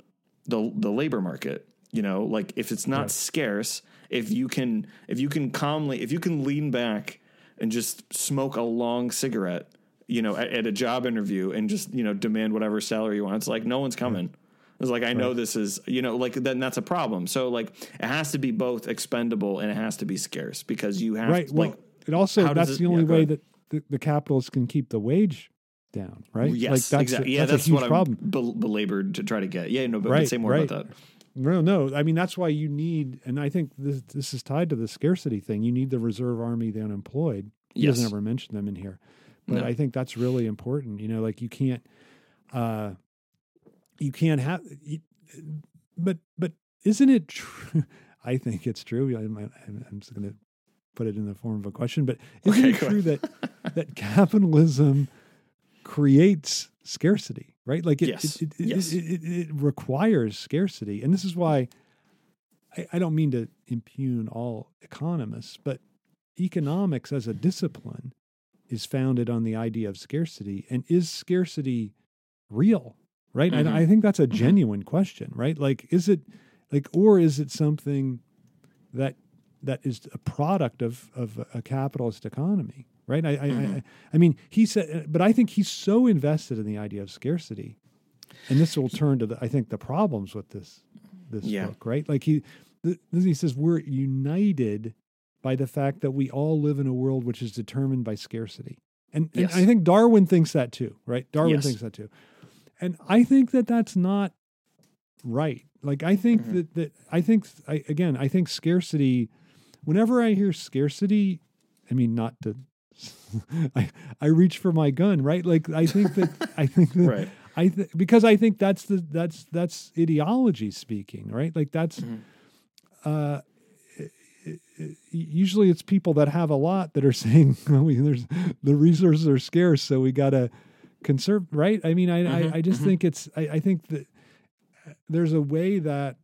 the the labor market you know? Like if it's not scarce if you can if you can calmly if you can lean back and just smoke a long cigarette you know at, at a job interview and just you know demand whatever salary you want it's like no one's coming it's like i know this is you know like then that's a problem so like it has to be both expendable and it has to be scarce because you have Right. Well, like it also that's it- the only yeah, way that the, the capitalists can keep the wage down, right? yes like that's exactly a, yeah that's, that's, a huge what problem. i'm bel- belabored to try to get yeah no but, Right, say more right. about that No, no. I mean, that's why you need, and I think this this is tied to the scarcity thing. You need the reserve army, the unemployed. He doesn't ever mention them in here, but No. I think that's really important. You know, like you can't, uh, you can't have, but but isn't it true? I think it's true. I'm, I'm, just going to put it in the form of a question, but isn't Okay, it true that that capitalism creates scarcity, right? Like it, Yes, it, it, yes. it, it requires scarcity, and this is why I, I don't mean to impugn all economists, but economics as a discipline is founded on the idea of scarcity, and is scarcity real? Right? Mhm. And I think that's a genuine question, right? Like, is it like, or is it something that that is a product of of a capitalist economy, right? I I, Mhm. I, I mean, he said, but I think he's so invested in the idea of scarcity, and this will turn to the I think the problems with this this Yeah. book, right? Like he th- he says we're united by the fact that we all live in a world which is determined by scarcity, and, and I think Darwin thinks that too, right? Darwin Yes. thinks that too, and I think that that's not right. Like I think Mhm. that that I think I, again I think scarcity. Whenever I hear scarcity, I mean not to. I I reach for my gun, right? Like I think that I think that right I th- because I think that's the that's that's ideology speaking, right? Like that's Mhm. uh, i- i- i- usually it's people that have a lot that are saying, "Oh, we, "There's the resources are scarce, so we got to conserve." Right? I mean, I Mhm, I, I just mhm. think it's I, I think that uh, there's a way that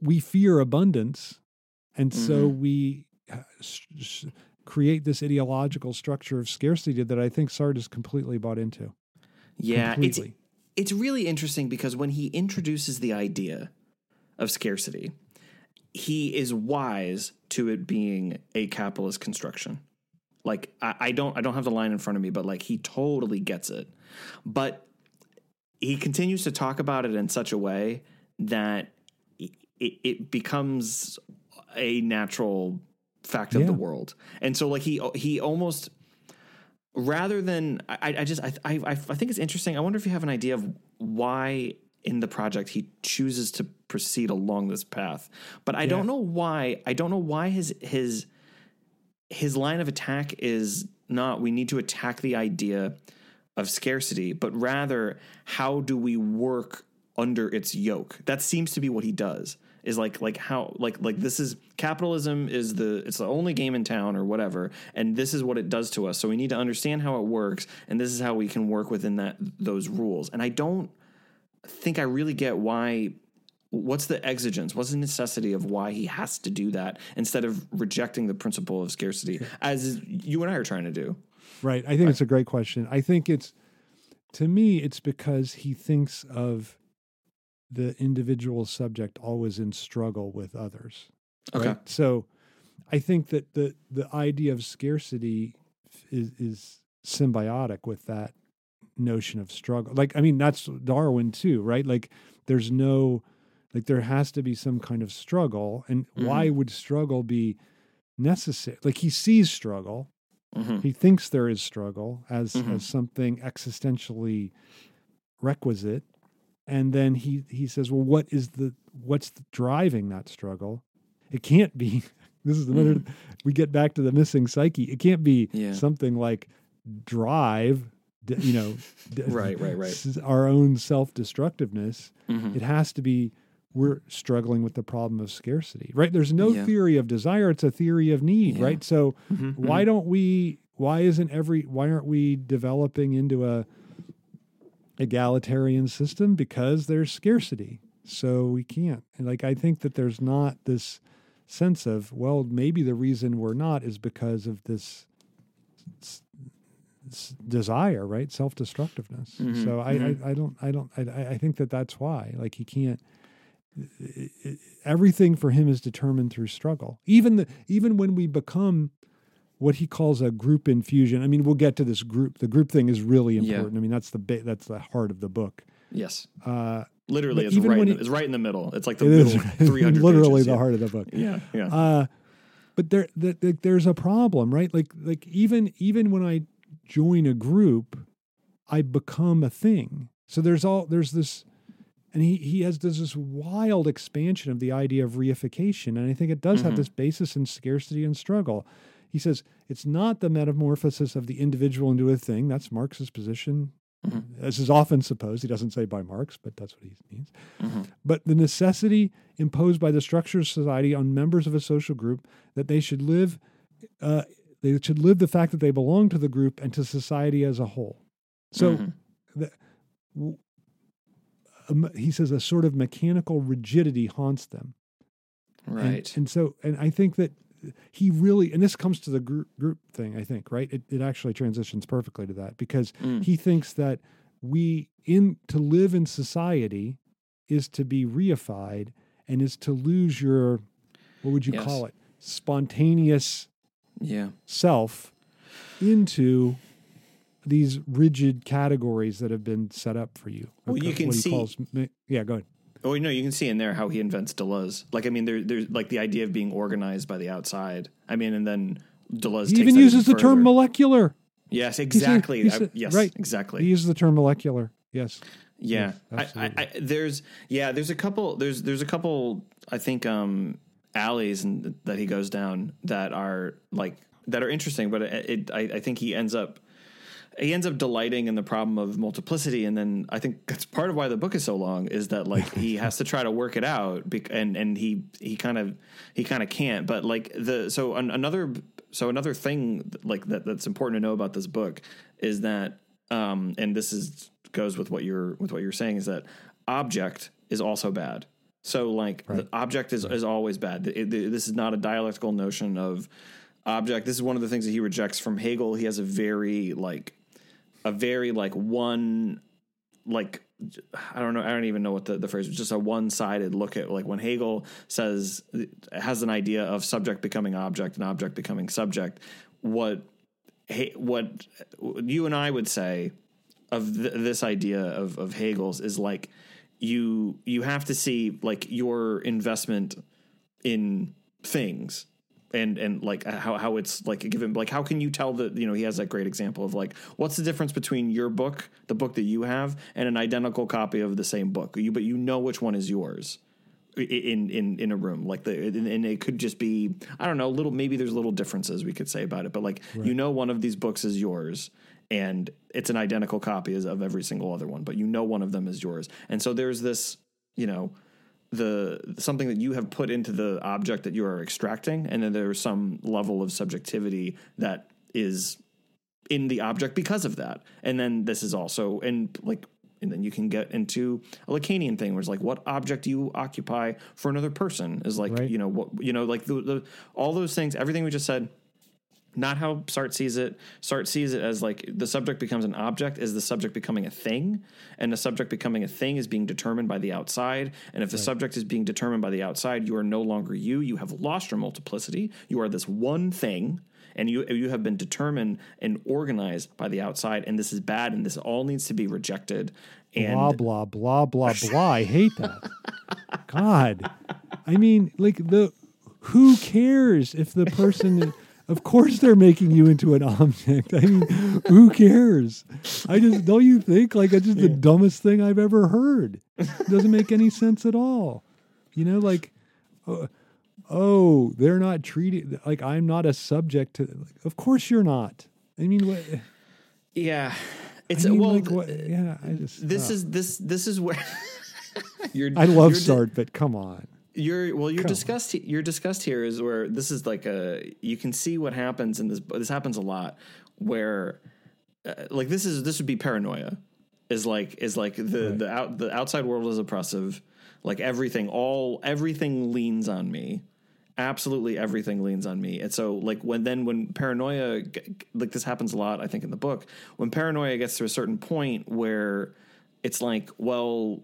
we fear abundance, and so we uh, create this ideological structure of scarcity that I think Sartre is completely bought into. Yeah, it's it's really interesting because when he introduces the idea of scarcity, he is wise to it being a capitalist construction. Like I, I don't I don't have the line in front of me, but like he totally gets it. But he continues to talk about it in such a way that it, it becomes a natural fact of the world. And so like he he almost rather than I, I just I, I I think it's interesting. I wonder if you have an idea of why in the project he chooses to proceed along this path. But I don't know why. I don't know why his his his line of attack is not we need to attack the idea of scarcity, but rather how do we work under its yoke? That seems to be what he does. Is like like how like like this is capitalism is the it's the only game in town or whatever, and this is what it does to us. So we need to understand how it works, and this is how we can work within that those rules. And I don't think I really get why. What's the exigence? What's the necessity of why he has to do that instead of rejecting the principle of scarcity, as you and I are trying to do? Right. I think it's a great question. I think it's to me it's because he thinks of the individual subject always in struggle with others. Okay. Right? So I think that the the idea of scarcity is is symbiotic with that notion of struggle. Like I mean that's Darwin too, right? Like there's no like there has to be some kind of struggle and why would struggle be necessary? Like he sees struggle hmm he thinks there is struggle as Mhm. as something existentially requisite and then he he says well what is the what's the driving that struggle it can't be this is another we get back to the missing psyche it can't be Yeah. something like drive you know Right, right, right. our own self-destructiveness hmm it has to be we're struggling with the problem of scarcity right? There's no Yeah. theory of desire it's a theory of need Yeah. right? So Mhm, why don't we why isn't every why aren't we developing into a egalitarian system? Because there's scarcity so we can't. And like i think that there's not this sense of well maybe the reason we're not is because of this s- s- desire right? Self-destructiveness. Mhm, so I, mhm. I i don't i don't I, I think that that's why. Like he can't i- i- everything for him is determined through struggle even the even when we become what he calls a group in fusion i mean we'll get to this group the group thing is really Yeah. important i mean that's the ba- that's the heart of the book Yes, uh literally, it's right. he- the, it's right in the middle. It's like the it middle three hundred. literally pages, the yeah. heart of the book Yeah, yeah. uh, but there, the, the, there's a problem, right? Like, like even even when I join a group, I become a thing. So there's all there's this, and he he has does this wild expansion of the idea of reification, and I think it does have Mhm. this basis in scarcity and struggle. He says it's not the metamorphosis of the individual into a thing. That's Marx's position. Mhm. This is often supposed. He doesn't say by Marx, but that's what he means Mhm. but the necessity imposed by the structure of society on members of a social group that they should live uh, they should live the fact that they belong to the group and to society as a whole so Mhm. the, w- a me- he says a sort of mechanical rigidity haunts them And- right. and, so and i think that he really and this comes to the group group thing i think right it, it actually transitions perfectly to that because Mm. he thinks that we in to live in society is to be reified and is to lose your what would you Yes. call it spontaneous yeah. self into these rigid categories that have been set up for you Well, you can see- calls yeah go ahead Oh no, you can see in there how he invents Deleuze. Like I mean, there, there's like the idea of being organized by the outside. I mean, and then Deleuze he takes even uses the further. term molecular Yes, exactly. he I- said- yes, right. exactly. he uses the term molecular yes Yeah, Yes, I, I. I, there's yeah, there's a couple. There's there's a couple. I think um, alleys and that he goes down that are like that are interesting, but it, it I, I think he ends up he ends up delighting in the problem of multiplicity, and then I think that's part of why the book is so long is that like he has to try to work it out, bec- and and he he kind of he kind of can't. But like the so an, another so another thing like that that's important to know about this book is that um and this is goes with what you're with what you're saying is that object is also bad So like Right. the object is, is always bad. It- it- this is not a dialectical notion of object. This is one of the things that he rejects from Hegel. He has a very like a very like one like I don't know I don't even know what the, the phrase was just a one sided look at like when Hegel says has an idea of subject becoming object and object becoming subject what what you and I would say of th- this idea of, of Hegel's is like you you have to see like your investment in things and and like uh, how how it's like given like how can you tell that you know he has that great example of like what's the difference between your book the book that you have and an identical copy of the same book? You but you know which one is yours in in in a room. Like the and and it could just be i don't know little maybe there's little differences we could say about it but like you know one of these books is yours and it's an identical copy of every single other one but you know one of them is yours. And so there's this you know the something that you have put into the object that you are extracting and then there's some level of subjectivity that is in the object because of that and then this is also and like and then you can get into a Lacanian thing where it's like what object do you occupy for another person is like Right. you know what you know like the, the all those things everything we just said not how Sartre sees it. Sartre sees it as like the subject becomes an object, is the subject becoming a thing, and the subject becoming a thing is being determined by the outside. And if the subject is being determined by the outside, you are no longer you. You have lost your multiplicity. You are this one thing, and you you have been determined and organized by the outside. And this is bad, and this all needs to be rejected. And blah blah blah blah blah. I hate that. God, I mean, like the who cares if the person? Of course, they're making you into an object. I mean, who cares? I just don't you think like it's just the dumbest thing I've ever heard. It doesn't make any sense at all. You know, like. Uh, Oh, they're not treating like I'm not a subject to. Like, of course, you're not. I mean, what? yeah, it's I mean, well. like, what yeah, I just. this uh, is this this is where. you're, I love Sartre, but come on. Your well, your Come on. disgust your disgust here is where this is like a you can see what happens in this. This happens a lot where, uh, like this is this would be paranoia, is like is like the the out the outside world is oppressive, like everything all everything leans on me, absolutely everything leans on me, and so like when then when paranoia like this happens a lot, I think in the book when paranoia gets to a certain point where it's like well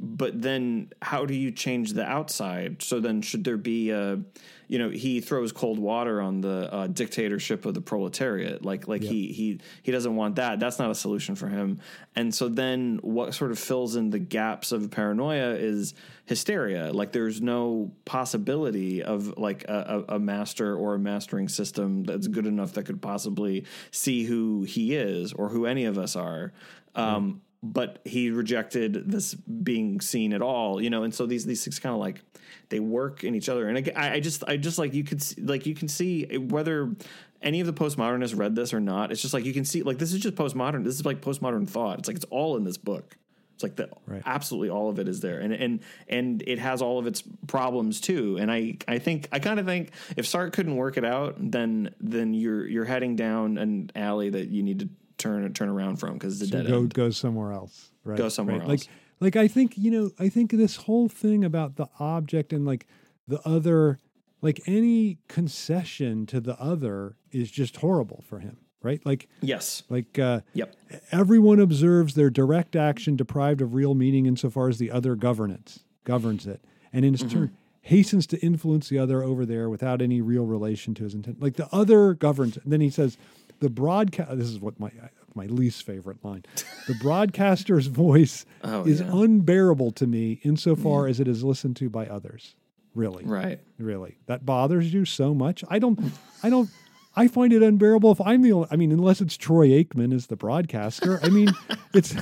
but then how do you change the outside? So then should there be a you know he throws cold water on the uh, dictatorship of the proletariat. Like like he he he doesn't want that. That's not a solution for him. And so then what sort of fills in the gaps of paranoia is hysteria. Like there's no possibility of like a, a, a master or a mastering system that's good enough that could possibly see who he is or who any of us are. Um, but he rejected this being seen at all, you know. And so these these things kind of like they work in each other. And again, I, I just I just like you could see, like you can see whether any of the postmodernists read this or not. It's just like you can see like this is just postmodern. This is like postmodern thought. It's like it's all in this book. It's like the Right. absolutely all of it is there, and and and it has all of its problems too. And I I think I kind of think if Sartre couldn't work it out, then then you're you're heading down an alley that you need to turn turn around from because a So dead go end. go somewhere else. Right. Go somewhere right. else. Like like I think you know I think this whole thing about the object and like the other like any concession to the other is just horrible for him. Right. Like Yes. like uh, Yep. everyone observes their direct action deprived of real meaning insofar as the other governance governs it, and in its Mm-hmm. turn hastens to influence the other over there without any real relation to his intent. Like the other governs. And then he says, the broadcast. This is what my my least favorite line. The broadcaster's voice Oh, is yeah. unbearable to me insofar as it is listened to by others. Really, Right. really, that bothers you so much. I don't. I don't. I find it unbearable if I'm the only. I mean, unless it's Troy Aikman as the broadcaster. I mean, it's.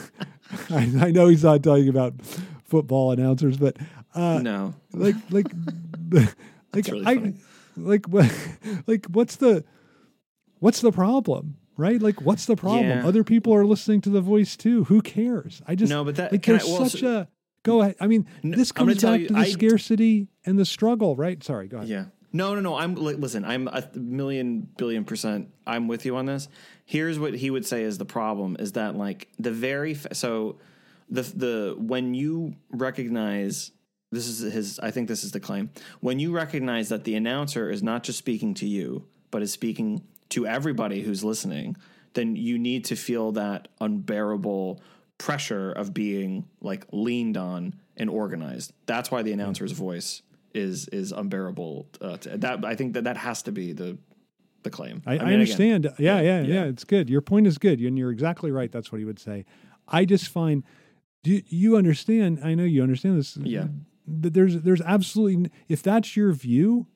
I, I know he's not talking about football announcers, but uh, no. like like like really I funny. like what like what's the what's the problem? Right? Like what's the problem? Yeah. Other people are listening to the voice too. Who cares? I just No, but that- like can I- there's well, such so- a go ahead. I mean, N- this comes back you, to the I- scarcity and the struggle, right? Sorry, go ahead. Yeah. No, no, no. I'm like, listen. I'm a million billion percent. I'm with you on this. Here's what he would say is the problem: is that like the very f- so the the when you recognize this is his I think this is the claim. When you recognize that the announcer is not just speaking to you, but is speaking to everybody who's listening, then you need to feel that unbearable pressure of being like leaned on and organized. That's why the announcer's voice is is unbearable. Uh, to, that I think that that has to be the the claim. I, I, mean, understand. again, yeah, yeah, yeah, yeah. It's good. Your point is good, and you're exactly right. That's what he would say. I just find do you understand? I know you understand this. Yeah. That there's there's absolutely if that's your view,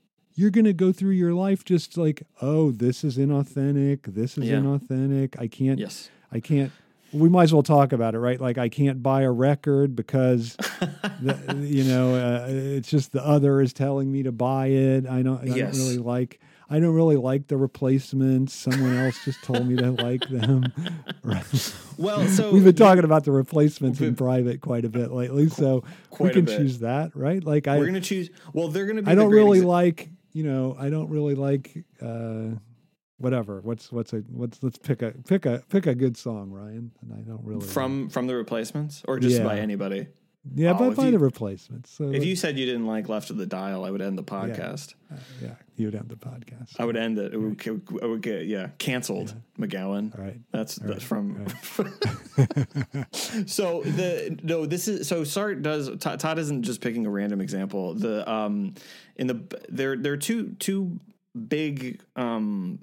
you're going to go through your life just like, oh, this is inauthentic. This is Yeah. inauthentic. I can't. Yes. I can't. We might as well talk about it, right? Like I can't buy a record because, the, you know, uh, it's just the other is telling me to buy it. I don't. I Yes. don't really like. I don't really like the replacements. Someone else just told me to like them. Right. Well, so We've been talking about the replacements in private quite a bit lately, so we can choose that, right? Like I, we're gonna choose. Well, they're gonna. be I don't really exa- like, you know, I don't really like, uh, whatever. What's what's a what's let's pick a pick a pick a good song, Ryan. And I don't really from from the replacements or just Yeah. by anybody. Yeah, Oh, but by you- the replacements. So If you said you didn't like Left of the Dial, I would end the podcast. uh, yeah, you would end the podcast. I would end it. It would, it would get yeah canceled. McGowan. All right. That's that's from. right. so the no, this is so Sartre does. Todd, Todd isn't just picking a random example. The um in the there there are two two big um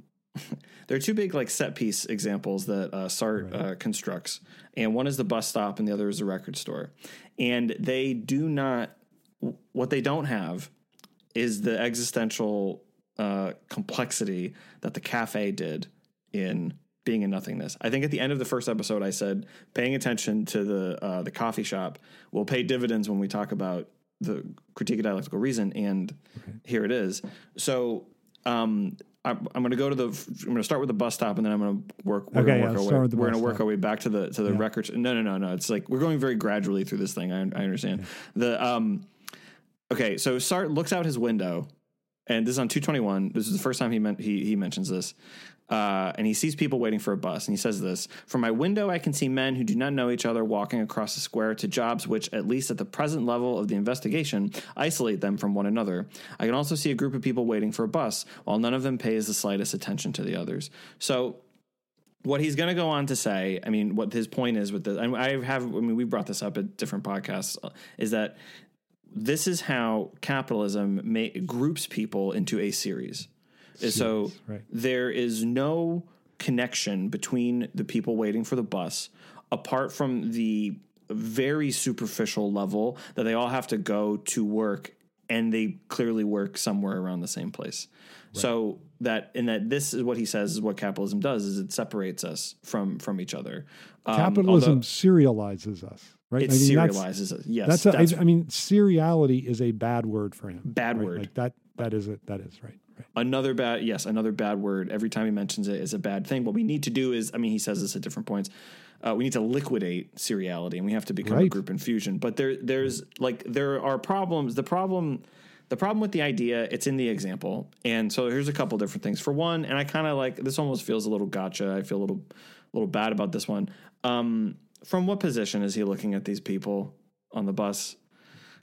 there are two big like set piece examples that uh, Sartre uh, constructs, and one is the bus stop, and the other is the record store, and they do not. What they don't have is the existential uh, complexity that the cafe did in Being and Nothingness. I think at the end of the first episode, I said paying attention to the uh, the coffee shop will pay dividends when we talk about the critique of dialectical reason, and here it is. So um, I'm, I'm going to go to the. I'm going to start with the bus stop, and then I'm going to work. We're Okay, going to yeah, work our start way. with the We're going to work stop. our way back to the to the Yeah. records. No, no, no, no. It's like we're going very gradually through this thing. I, I understand. The um, okay, so Sartre looks out his window, and this is on 221. This is the first time he meant he he mentions this. Uh, and he sees people waiting for a bus, and he says this From my window, I can see men who do not know each other walking across the square to jobs which, at least at the present level of the investigation, isolate them from one another. I can also see a group of people waiting for a bus, while none of them pays the slightest attention to the others. So, what he's going to go on to say, I mean, what his point is with this, and I have, I mean, we brought this up at different podcasts, uh, is that this is how capitalism ma- groups people into a series. so right. there is no connection between the people waiting for the bus apart from the very superficial level that they all have to go to work and they clearly work somewhere around the same place. So that and that this is what he says is what capitalism does is it separates us from from each other. Um, Capitalism although serializes us, right? it I mean, that's- serializes. Yes, That's, that's, a, I, I mean, seriality is a bad word for him. Bad right? word. Like that. That is it. That is right. Right. another bad yes another bad word every time he mentions it is a bad thing what we need to do is i mean he says this at different points uh, we need to liquidate seriality and we have to become a group in fusion but there there's like there are problems the problem the problem with the idea it's in the example and so here's a couple different things for one and i kind of like this almost feels a little gotcha i feel a little a little bad about this one um from what position is he looking at these people on the bus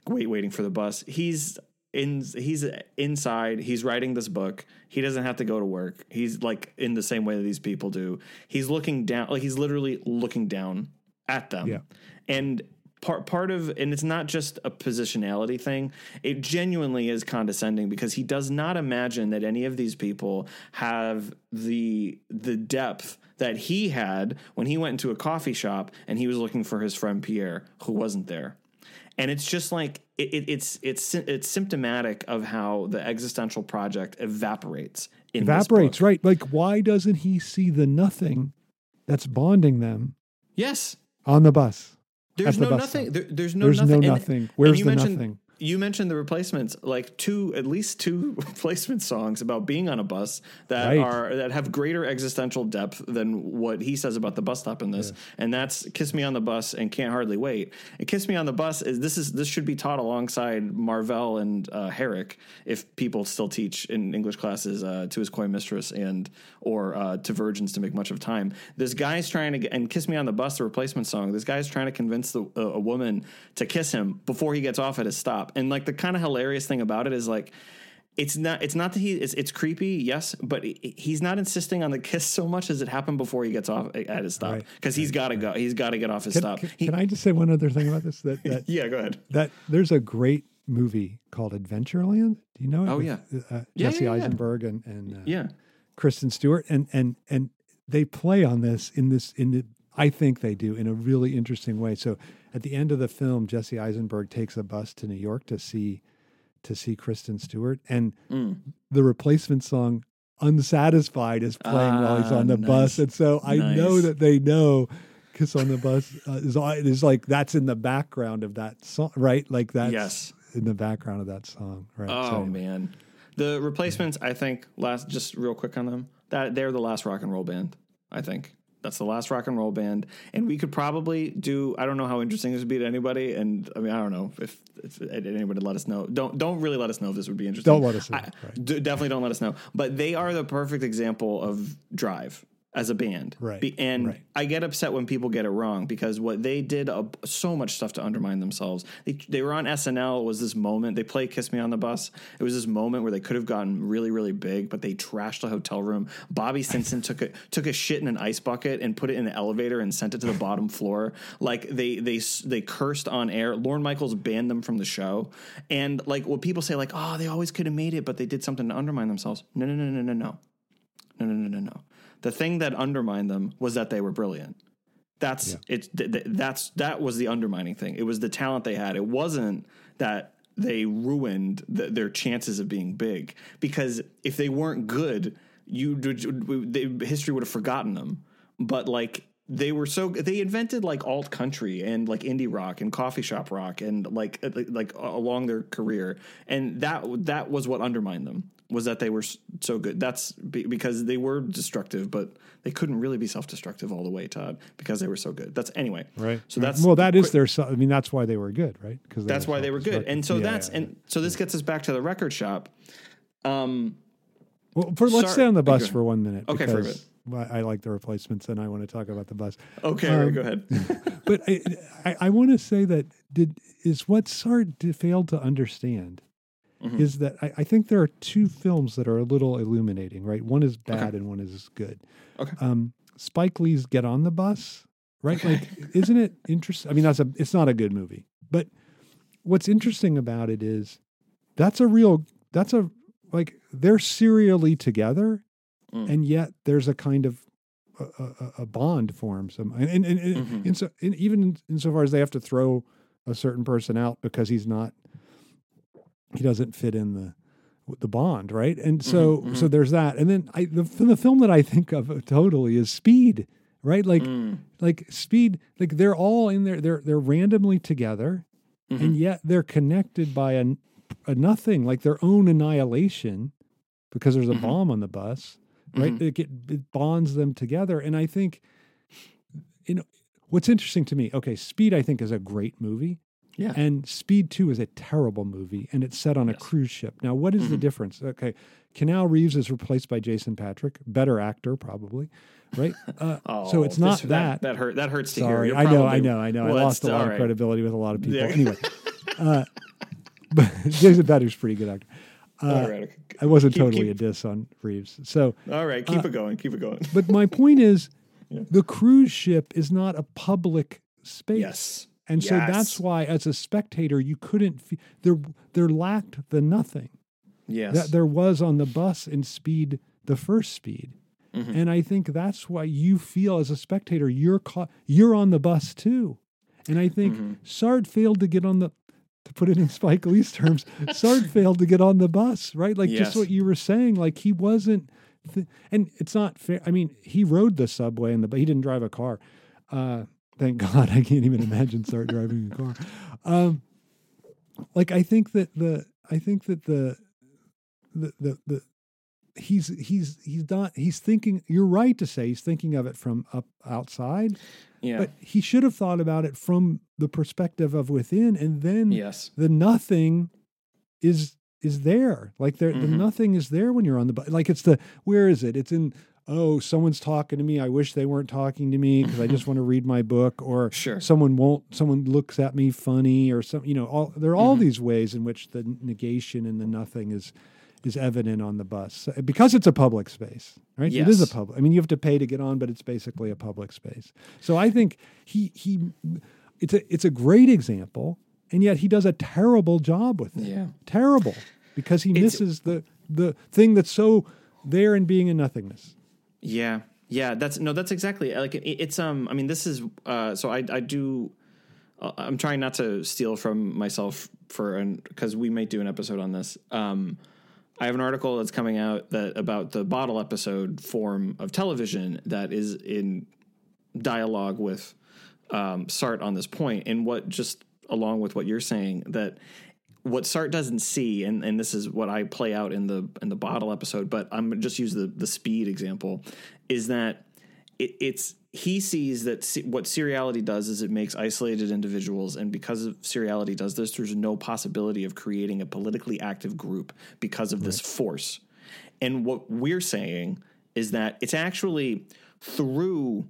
wait waiting for the bus? He's in he's inside he's writing this book. He doesn't have to go to work. He's like in the same way that these people do. He's looking down like he's literally looking down at them. Yeah. and part part of and it's not just a positionality thing. It genuinely is condescending because he does not imagine that any of these people have the the depth that he had when he went into a coffee shop and he was looking for his friend Pierre who wasn't there and it's just like it, it, it's it's it's symptomatic of how the existential project evaporates in this Evaporates, right? Like, why doesn't he see the nothing that's bonding them Yes, on the bus? there's the no nothing. There, there's no There's nothing. no And- nothing. Where's you the nothing? You mentioned the replacements, like two, at least two replacement songs about being on a bus that Right. are that have greater existential depth than what he says about the bus stop in this, and that's "Kiss Me on the Bus" and "Can't Hardly Wait." And "Kiss Me on the Bus" is this is this should be taught alongside Marvell and uh, Herrick if people still teach in English classes uh, to his coy mistress and or uh, to virgins to make much of time. This guy's trying to get and "Kiss Me on the Bus," the replacement song. This guy's trying to convince the, uh, a woman to kiss him before he gets off at his stop. Stop. And like the kind of hilarious thing about it is like it's not it's not that he it's, it's creepy yes but he's not insisting on the kiss so much as it happened before he gets off at his stop. Because right, he's got to go he's got to get off his can, stop. can, he, can, i just say one other thing about this that, that yeah go ahead. that there's a great movie called adventureland. Do you know it? Oh With, yeah. Uh, yeah jesse yeah, eisenberg and and uh, yeah. Kristen stewart. And and and they play on this in this in the I think they do in a really interesting way. So at the end of the film, Jesse Eisenberg takes a bus to New York to see to see Kristen Stewart, and mm. the replacement song "Unsatisfied" is playing ah, while he's on the nice. bus, and so I nice. know that they know "Kiss on the Bus" uh, is, is like that's in the background of that song, right? Like that's yes. in the background of that song, right? Oh so, man, the replacements. I think last just real quick on them that they're the last rock and roll band. I think that's the last rock and roll band, and we could probably do. I don't know how interesting this would be to anybody, and I mean, I don't know if, if anybody let us know. Don't don't really let us know if this would be interesting. Don't let us know. I, right. d- definitely don't let us know. But they are the perfect example of Drive as a band. Right. Be, and right. I get upset when people get it wrong because what they did uh, so much stuff to undermine themselves. They, they were on SNL. It was this moment. They play Kiss Me on the Bus. It was this moment where they could have gotten really, really big, but they trashed a hotel room. Bobby Stinson took a, took a shit in an ice bucket and put it in an elevator and sent it to the bottom floor. Like they, they, they cursed on air. Lorne Michaels banned them from the show. And like what people say, like, oh, they always could have made it, but they did something to undermine themselves. No, no, no, no, no, no. No, no, no, no, no the thing that undermined them was that they were brilliant. That's yeah. it's th- th- that's that was the undermining thing. It was the talent they had. It wasn't that they ruined the, their chances of being big because if they weren't good, you they, history would have forgotten them. But like they were so they invented like alt country and like indie rock and coffee shop rock and like uh, like along their career and that that was what undermined them was that they were so good. That's because they were destructive, but they couldn't really be self-destructive all the way, Todd, because they were so good. That's anyway. Right. So that's well, that is their. I mean, that's why they were good, right? Because that's why they were good, and so yeah, that's yeah, and so this gets us back to the record shop. Um. Well, for, let's stay on the bus for one minute. Okay, for a bit. I like the replacements, and I want to talk about the bus. Okay, um, go ahead. but I, I, I want to say that did is what Sartre failed to understand mm-hmm. is that I, I, think there are two films that are a little illuminating, right? One is bad okay. and one is good. Okay. Um, Spike Lee's Get on the Bus, right? Okay. Like, isn't it interesting? I mean, that's a it's not a good movie, but what's interesting about it is that's a real that's a like they're serially together, mm. and yet there's a kind of a, a, a bond forms and, and, and, mm-hmm. and so and even in, insofar as they have to throw a certain person out because he's not he doesn't fit in the the bond, right? And so mm-hmm, mm-hmm. so there's that. And then I the, the film that I think of totally is Speed, right? Like mm. like Speed, like they're all in there. They're they're randomly together, mm-hmm. and yet they're connected by a, a nothing, like their own annihilation, because there's a mm-hmm. bomb on the bus, right? Mm-hmm. It, it bonds them together, and I think you know what's interesting to me. Okay, Speed I think is a great movie. Yeah. And Speed 2 is a terrible movie and it's set on yes. a cruise ship. Now, what is mm-hmm. the difference? Okay. Keanu Reeves is replaced by Jason Patric, better actor probably, right? Uh, oh, so it's not this, that, that. That hurt. That hurts to Sorry, hear. I know, I know, I know. Well, I lost a lot right. of credibility with a lot of people. Yeah. Anyway, uh, but Jason Patric's pretty good actor. Uh, all right. I wasn't keep, totally keep, a diss on Reeves. So all right, keep uh, it going. Keep it going. but my point is, yeah. the cruise ship is not a public space. Yes. And yes. so that's why, as a spectator, you couldn't. Fe- there, there lacked the nothing. Yes, that there was on the bus in Speed, the first Speed, mm-hmm. and I think that's why you feel as a spectator you're caught. You're on the bus too, and I think mm-hmm. Sartre failed to get on the. To put it in Spike Lee's terms, Sartre failed to get on the bus, right? Like yes. just what you were saying. Like he wasn't, th- and it's not fair. I mean, he rode the subway and the, he didn't drive a car. Uh, Thank God I can't even imagine Sartre driving a car. Um, like I think that the I think that the the the, the he's he's he's not he's thinking you're right to say he's thinking of it from up outside yeah but he should have thought about it from the perspective of within and then yes the nothing is is there like there mm-hmm. the nothing is there when you're on the bus like it's the where is it it's in oh, someone's talking to me. I wish they weren't talking to me because I just want to read my book, or Sure. someone won't, someone looks at me funny, or some, you know, all, there are Mm-hmm. all these ways in which the negation and the nothing is is evident on the bus because it's a public space, right? It is a public. I mean, you have to pay to get on, but it's basically a public space. So I think he he, it's a it's a great example, and yet he does a terrible job with it. Yeah. terrible because he It's- misses the the thing that's so there in Being and Nothingness. Yeah, yeah. That's no. That's exactly like it, it's. Um. I mean, this is. Uh. So I. I do. Uh, I'm trying not to steal from myself for an because we might do an episode on this. Um. I have an article that's coming out that about the bottle episode form of television that is in dialogue with um, Sartre on this point, and what just along with what you're saying that what Sartre doesn't see, and, and this is what I play out in the in the bottle episode, but I'm just use the the speed example, is that it, it's he sees that se- what seriality does is it makes isolated individuals, and because of seriality does this, there's no possibility of creating a politically active group because of this force. And what we're saying is that it's actually through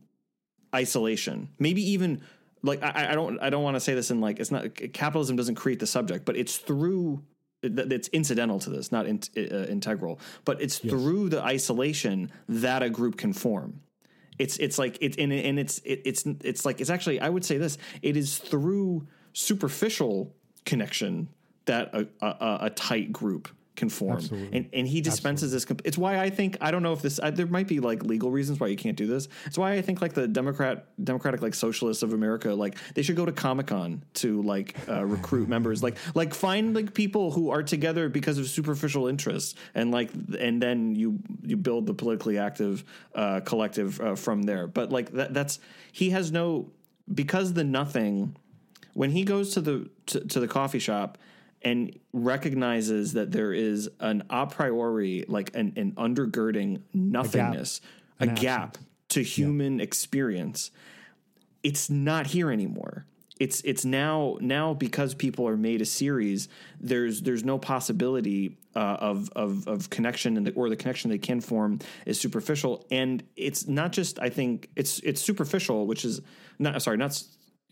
isolation, maybe even like I, I don't I don't want to say this in like it's not capitalism doesn't create the subject, but it's through that it's incidental to this, not in, uh, integral, but it's through the isolation that a group can form. It's it's like it and, and it's it, it's it's like it's actually I would say this it is through superficial connection that a, a, a tight group can form Absolutely. and and he dispenses this it's why I think I don't know if this I, there might be like legal reasons why you can't do this. It's why I think like the Democrat Democratic like socialists of America like they should go to Comic-Con to like uh, recruit members. Like like find like people who are together because of superficial interests and like and then you you build the politically active uh, collective uh, from there. But like that that's he has no because the nothing when he goes to the to, to the coffee shop and recognizes that there is an a priori like an, an undergirding nothingness a An gap, to human experience. It's not here anymore. It's it's now now because people are made a series there's there's no possibility uh, of of of connection and the, or the connection they can form is superficial. And it's not just i think it's it's superficial which is not sorry not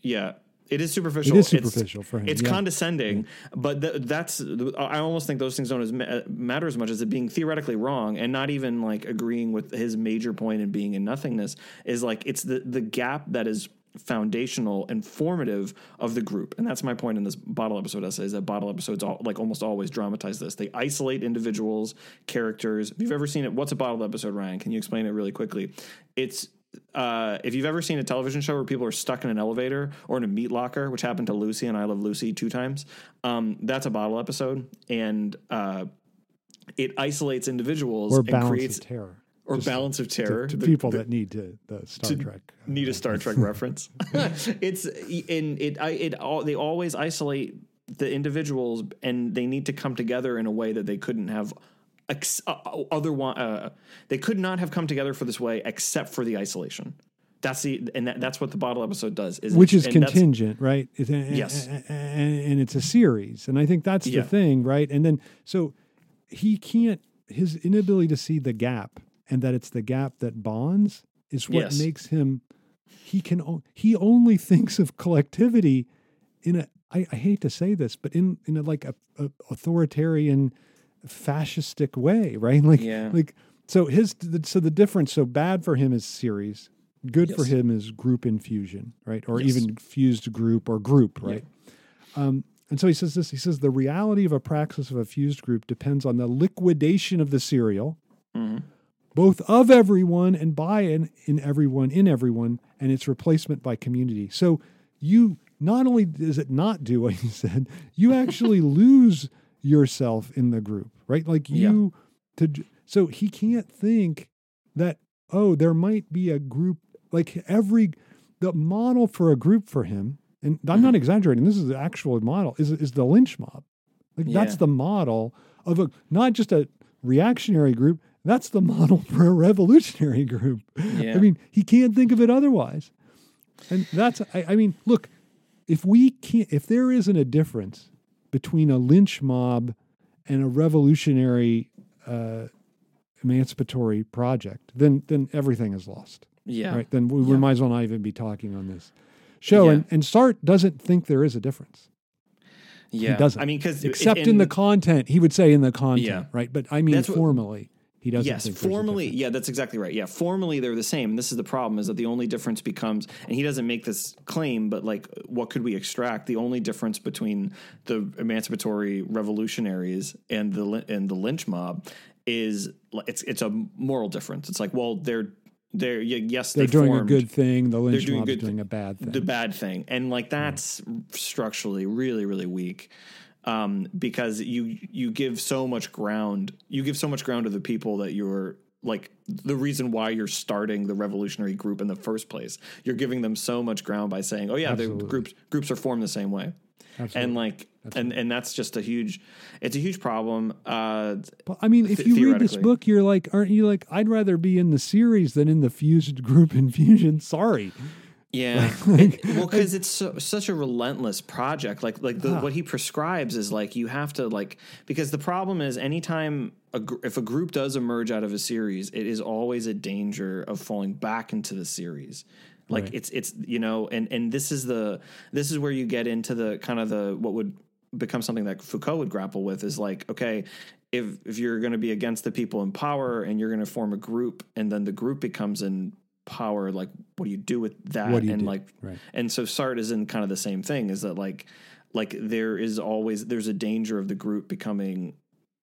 yeah it is superficial. It is It's- superficial for him, It's yeah. condescending, but th- that's. I almost think those things don't as ma- matter as much as it being theoretically wrong and not even like agreeing with his major and Being and Nothingness is like it's the the gap that is foundational and formative of the group and that's my point in this bottle episode essay is that bottle episodes all, like almost always dramatize this they isolate individuals characters if you've ever seen it what's a bottle episode ryan can you explain it really quickly it's uh, if you've ever seen a television show where people are stuck in an elevator or in a meat locker, which happened to Lucy and I Love Lucy two times, um, that's a bottle episode, and uh, it isolates individuals Or and balance creates of terror. or Just balance of terror to, The- people the- that need to the Star to Trek. uh, need a Star Trek reference. it's in it. I it all they always isolate the individuals, and they need to come together in a way that they couldn't have. Ex- uh, otherwise, uh, they could not have come together for this way except for the isolation. That's the and that, that's what the bottle episode does. Is which it- is and contingent, right? It's a- Yes. a- a- and, and it's a series, and I think that's Yeah. the thing, right? And then so he can't his inability to see the gap, and that it's the gap that bonds is what Yes. makes him. He can he only thinks of collectivity in a. I, I hate to say this, but in in a, like a, a authoritarian, fascistic way, right? Like Yeah. like so his so the difference. So bad for him is series. Good for him is group in fusion, right? Or Yes. even fused group or group, right? Um, and so he says this. He says the reality of a praxis of a fused group depends on the liquidation of the serial, Mhm. both of everyone and by and in everyone in everyone, and its replacement by community. So you not only does it not do what he said, you actually lose yourself in the group, right? Like Yeah. you to so he can't think that oh there might be a group like every the model for a group for him and i'm Mm-hmm. not exaggerating this is the actual model is is the lynch mob like that's the model of a not just a reactionary group that's the model for a revolutionary group Yeah. i mean he can't think of it otherwise and that's I, I mean look if we can't if there isn't a difference between a lynch mob and a revolutionary uh, emancipatory project, then then everything is lost. Yeah. Right. Then we, we might as well not even be talking on this show. Yeah. And and Sartre doesn't think there is a difference. Yeah. He doesn't. I mean, because Except in, the content. He would say in the content, Yeah. right? But I mean what- formally, he doesn't yes, formally, yeah, that's exactly right. Yeah, formally they're the same. And this is the problem: is that the only difference becomes, and he doesn't make this claim, but like, what could we extract? The only difference between the emancipatory revolutionaries and the and the lynch mob is it's it's a moral difference. It's like, well, they're they're yes, They're they doing formed a good thing. The lynch doing mob is good doing a bad thing. the bad thing, and like that's structurally really really weak. Um, because you you give so much ground, you give so much ground to the people that you're like the reason why you're starting the revolutionary group in the first place. You're giving them so much ground by saying, "Oh yeah, the groups groups are formed the same way," Absolutely. and like and and that's just a huge, it's a huge problem. Uh, But, I mean, if th- you read this book, you're like, aren't you like, I'd rather be in the series than in the fused group in fusion. Sorry. Yeah, It- well, because it's so, such a relentless project. Like, like the, Ah. what he prescribes is like you have to like because the problem is anytime a, gr- if a group does emerge out of a series, it is always a danger of falling back into the series. Like Right. it's it's you know, and and this is the this is where you get into the kind of the what would become something that Foucault would grapple with is like okay. If, if you're going to be against the people in power and you're going to form a group and then the group becomes in power like what do you do with that do and do? like Right. and so Sartre is in kind of the same thing is that like like there is always there's a danger of the group becoming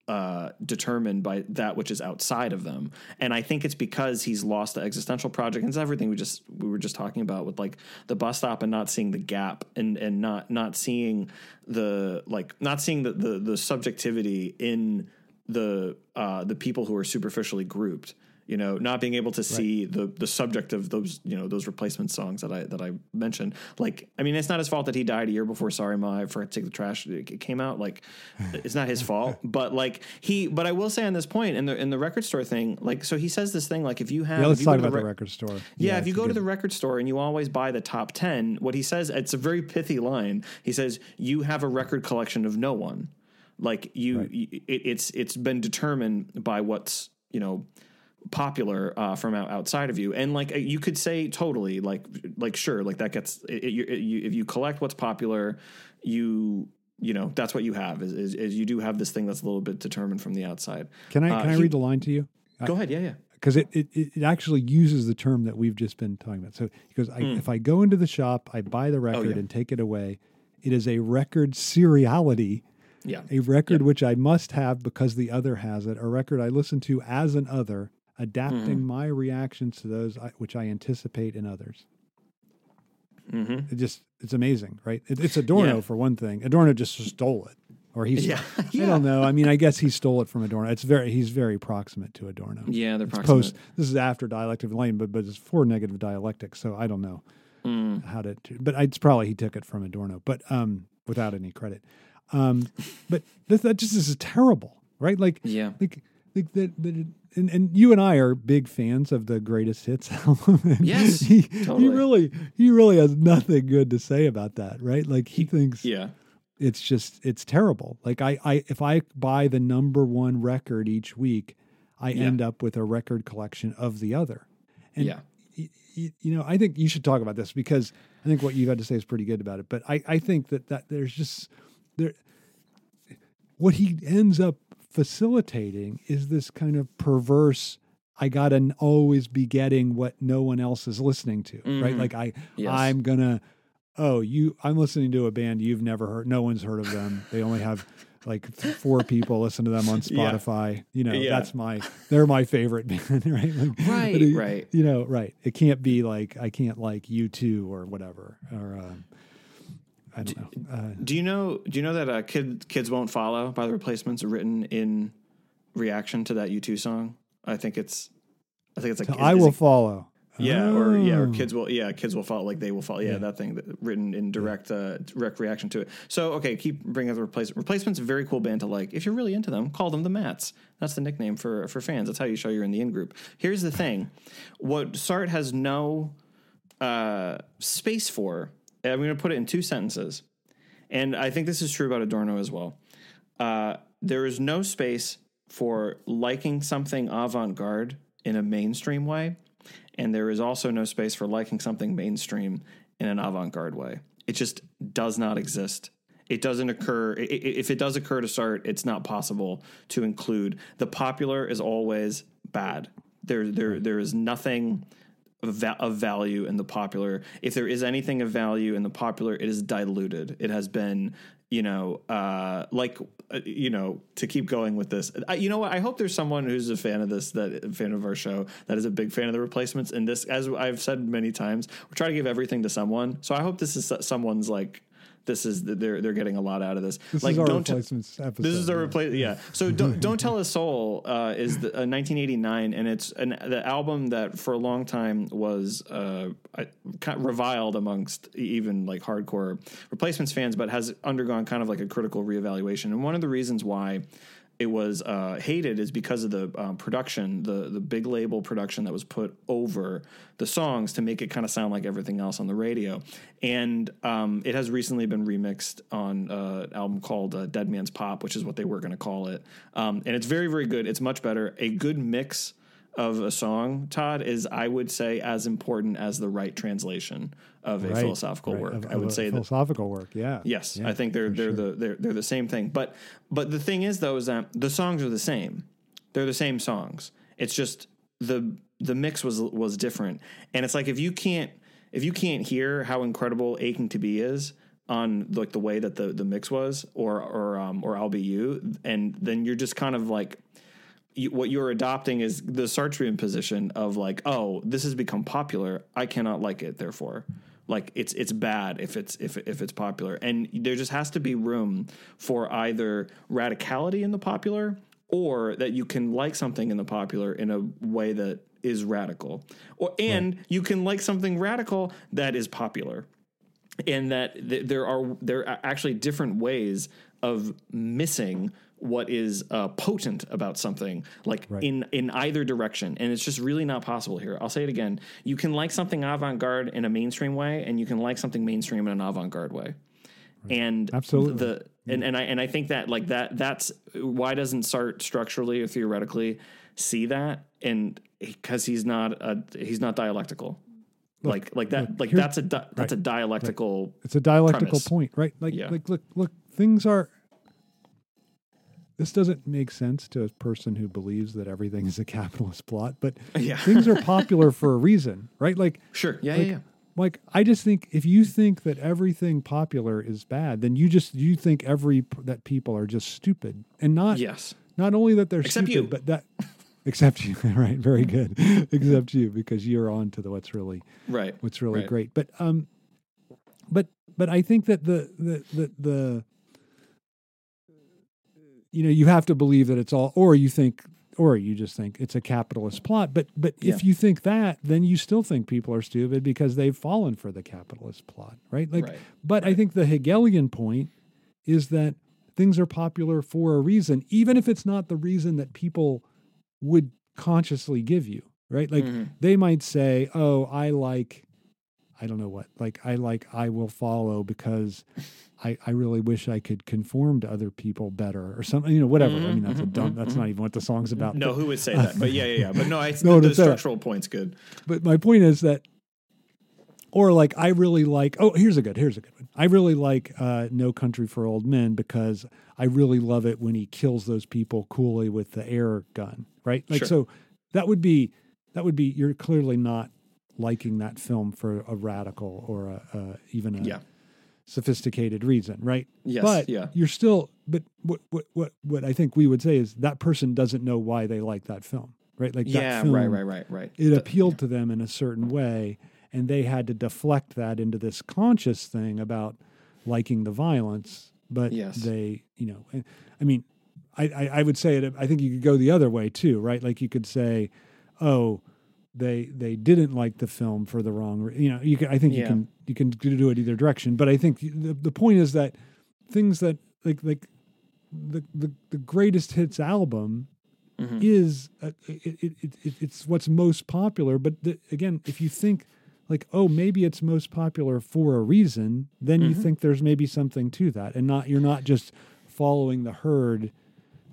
uh determined by that which is outside of them and i think it's because he's lost the existential project and it's everything we just we were just talking about with like the bus stop and not seeing the gap and and not not seeing the like not seeing the the, the subjectivity in the uh the people who are superficially grouped you know not being able to see the the subject of those you know those replacement songs that i that i mentioned like i mean it's not his fault that he died a year before sorry ma i forgot to take the trash it came out like it's not his fault but like he but i will say on this point in the in the record store thing like so he says this thing like if you have Yeah, if let's you talk go to about the record store. yeah, if you go a to the record store and you always buy the top 10, what he says, it's a very pithy line. He says, You have a record collection of no one. Like you, Right. y- it, it's it's been determined by what's, you know, popular uh, from outside of you. And like uh, you could say totally, like, like sure, like that gets, it, it, you, it, you, if you collect what's popular, you, you know, that's what you have is, is, is you do have this thing that's a little bit determined from the outside. Can I uh, can I he- read the line to you? Go ahead. Yeah. Yeah. because it, it it actually uses the term that we've just been talking about. So he goes, I, if I go into the shop, I buy the record Hmm. Oh, yeah. and take it away. It is a record seriality, Yeah. a record which I must have because the other has it, a record I listen to as an other, adapting Mm-hmm. my reactions to those I, which I anticipate in others. Mm-hmm. It just it's amazing, right? It, it's Adorno Yeah. for one thing. Adorno just stole it, or he's Yeah. I Yeah. don't know. I mean, I guess he stole it from Adorno. It's very he's very proximate to Adorno. Yeah. They're It's proximate. post. This is after dialectic lane, but but it's for negative dialectic. So I don't know Mm. how to. But it's probably he took it from Adorno, but um, without any credit. Um, but this, that just is terrible, right? Like Yeah. like like that. that and, and you and I are big fans of the greatest hits album. Yes, he, totally. he really he really has nothing good to say about that, right? Like he thinks Yeah. it's just it's terrible. Like I, I if I buy the number one record each week, I Yeah. end up with a record collection of the other. And Yeah. y- y- you know, I think you should talk about this because I think what you've had to say is pretty good about it. But I, I think that that there's just there what he ends up facilitating is this kind of perverse I gotta always be getting what no one else is listening to. Right. Mhm. Like I Yes. I'm gonna oh you i'm listening to a band you've never heard no one's heard of them they only have like four people listen to them on Yeah. spotify you know Yeah. that's my they're my favorite band right Like, Right, it- right. you know right it can't be like i can't like you two or whatever or um, i don't know uh, Do you know? Do you know that uh, "Kid Kids Won't Follow" by the Replacements written in reaction to that U two song? I think it's. I think it's like. i will it- follow yeah, or yeah, or Oh. kids will. Yeah, kids will follow. Like they will follow. Yeah, Yeah. that thing that, written in direct, uh, direct reaction to it. So okay, keep bringing up the replacement. Replacements a very cool band to like. If you're really into them, call them the Mats. That's the nickname for for fans. That's how you show you're in the in group. Here's the thing: what Sartre has no uh, space for. I'm going to put it in two sentences, and I think this is true about Adorno as well. Uh, there is no space for liking something avant garde in a mainstream way, and there is also no space for liking something mainstream in an avant garde way. It just does not exist. It doesn't occur. If it does occur to start, it's not possible to include. The popular is always bad. There, there, there is nothing of value in the popular. If there is anything of value in the popular, it is diluted. It has been, you know, uh, like, uh, you know, to keep going with this. I, you know what? I hope there's someone who's a fan of this, that fan of our show, that is a big fan of the replacements. And this, as I've said many times, we're trying to give everything to someone. So I hope this is someone's like. This is they're they're getting a lot out of this. This like is our don't t- replacements episode. this is a yeah. replace. Yeah. So don't don't tell a soul uh, is the, uh, 1989, and it's an the album that for a long time was uh, kind of reviled amongst even like hardcore replacements fans, but has undergone kind of like a critical reevaluation. And one of the reasons why it was uh, hated is because of the um, production, the the big label production that was put over the songs to make it kind of sound like everything else on the radio. And um, it has recently been remixed on uh, an album called uh, Dead Man's Pop, which is what they were going to call it. Um, and it's very very good. It's much better. A good mix of a song, Todd, is I would say as important as the right translation of a Right, philosophical right, work. of- I would say that philosophical work. Yeah. Yes, Yeah, I think they're they're sure. the they're they're the same thing. But but the thing is though is that the songs are the same. They're the same songs. It's just the the mix was was different. And it's like if you can't if you can't hear how incredible Aching to Be is on like the way that the the mix was or or um or I'll Be You and then you're just kind of like you, what you're adopting is the Sartrean position of like, oh, this has become popular. I cannot like it. Therefore, like it's it's bad if it's if if it's popular, and there just has to be room for either radicality in the popular or that you can like something in the popular in a way that is radical, or and you can like something radical that is popular. And that th- there are there are actually different ways of missing what is uh, potent about something like in in either direction and it's just really not possible here i'll say it again you can like something avant-garde in a mainstream way and you can like something mainstream in an avant-garde way and Absolutely. the and, and i and i think that like that that's why doesn't start structurally or theoretically see that and because he's not a he's not dialectical like like that like here- that's a di- that's a dialectical It's a dialectical premise. point, right? Like, Yeah. like, look, look, things are. This doesn't make sense to a person who believes that everything is a capitalist plot, but Yeah. things are popular for a reason, right? Like, sure yeah like, yeah yeah like I just think if you think that everything popular is bad, then you just you think every that people are just stupid, and not yes not only that they're Except stupid, you. but that except you, right? Very good, except you because you're on to the what's really right what's really Right. great. But um, but but I think that the the the the you know you have to believe that it's all, or you think, or you just think it's a capitalist plot. But but Yeah. if you think that, then you still think people are stupid because they've fallen for the capitalist plot, right? Like, Right. but I think the Hegelian point is that things are popular for a reason, even if it's not the reason that people would consciously give you, right? Like Mhm. they might say, "Oh, I like I don't know what. Like I like I will follow because I I really wish I could conform to other people better or something, you know, whatever. I mm-hmm, mean, that's a mm-hmm, dumb that's mm-hmm. not even what the song's about. no But, who would say that but yeah yeah yeah but no I No, the, to say that. structural point's good but my point is that or like I really like oh, here's a good, here's a good one. I really like uh No Country for Old Men because I really love it when he kills those people coolly with the air gun, right? Like Sure. so that would be that would be you're clearly not liking that film for a radical or a, a even a yeah sophisticated reason, right? Yes, But yeah. you're still but what what what what I think we would say is that person doesn't know why they like that film, right? Like that yeah film, right right right right It The- appealed to them in a certain way and they had to deflect that into this conscious thing about liking the violence, but Yes. they, you know, I- I mean, I, I, I would say it. I think you could go the other way too, right? Like you could say, "Oh, they they didn't like the film for the wrong." re-" You know, you can. I think you can you can do it either direction. But I think the the point is that things that like like the the, the greatest hits album Mhm. is uh, it, it, it, it, it's what's most popular. But the, again, if you think like, oh, maybe it's most popular for a reason, then you Mhm. think there's maybe something to that, and not you're not just following the herd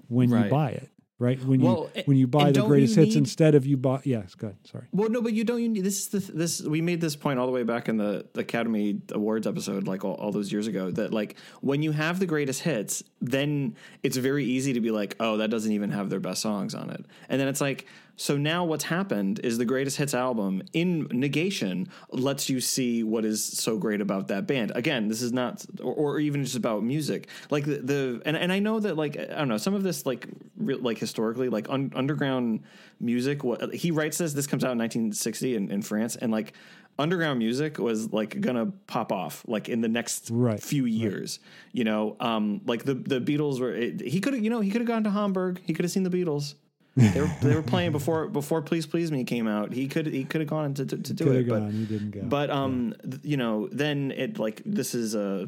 when Right. you buy it. Right? When Well, you when you buy the greatest hits need- instead of you buy. Yes, good. Sorry. Well, no, but you don't. You need, this is the this. We made this point all the way back in the, the Academy Awards episode, like all, all those years ago. That like when you have the greatest hits, then it's very easy to be like, oh, that doesn't even have their best songs on it. And then it's like, so now what's happened is the greatest hits album in negation lets you see what is so great about that band. Again, this is not, or, or even just about music. Like the, the and and I know that like I don't know some of this like re, like historically like un, underground music. What he writes this. This comes out in 1960 in, in France, and like underground music was like gonna pop off like in the next Right, few years. You know, um, like the the Beatles were. It, he could have, you know, he could have gone to Hamburg. He could have seen the Beatles. They were they were playing before before Please Please Me came out. He could he could have gone to, to, to do it, have but. He didn't go. but um, th- you know, then it like this is uh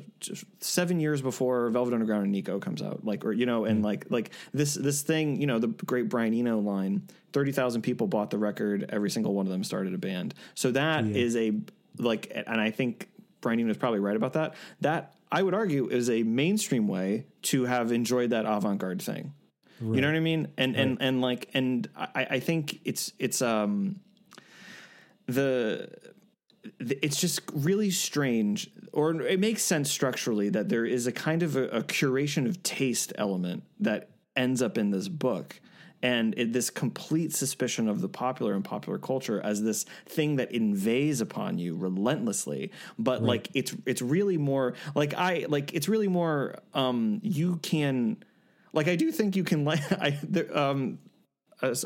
seven years before Velvet Underground and Nico comes out, like or you know, and like like this this thing, you know, the great Brian Eno line, thirty thousand people bought the record, every single one of them started a band. So that is Yeah. a like, and I think Brian Eno is probably right about that. That I would argue is a mainstream way to have enjoyed that avant garde thing. You know what I mean? And and and like and I, I think it's it's um the th- it's just really strange or it makes sense structurally that there is a kind of a, a curation of taste element that ends up in this book. And it, this complete suspicion of the popular and popular culture as this thing that invades upon you relentlessly. But like it's it's really more like i like it's really more um you can like i do think you can like i there, um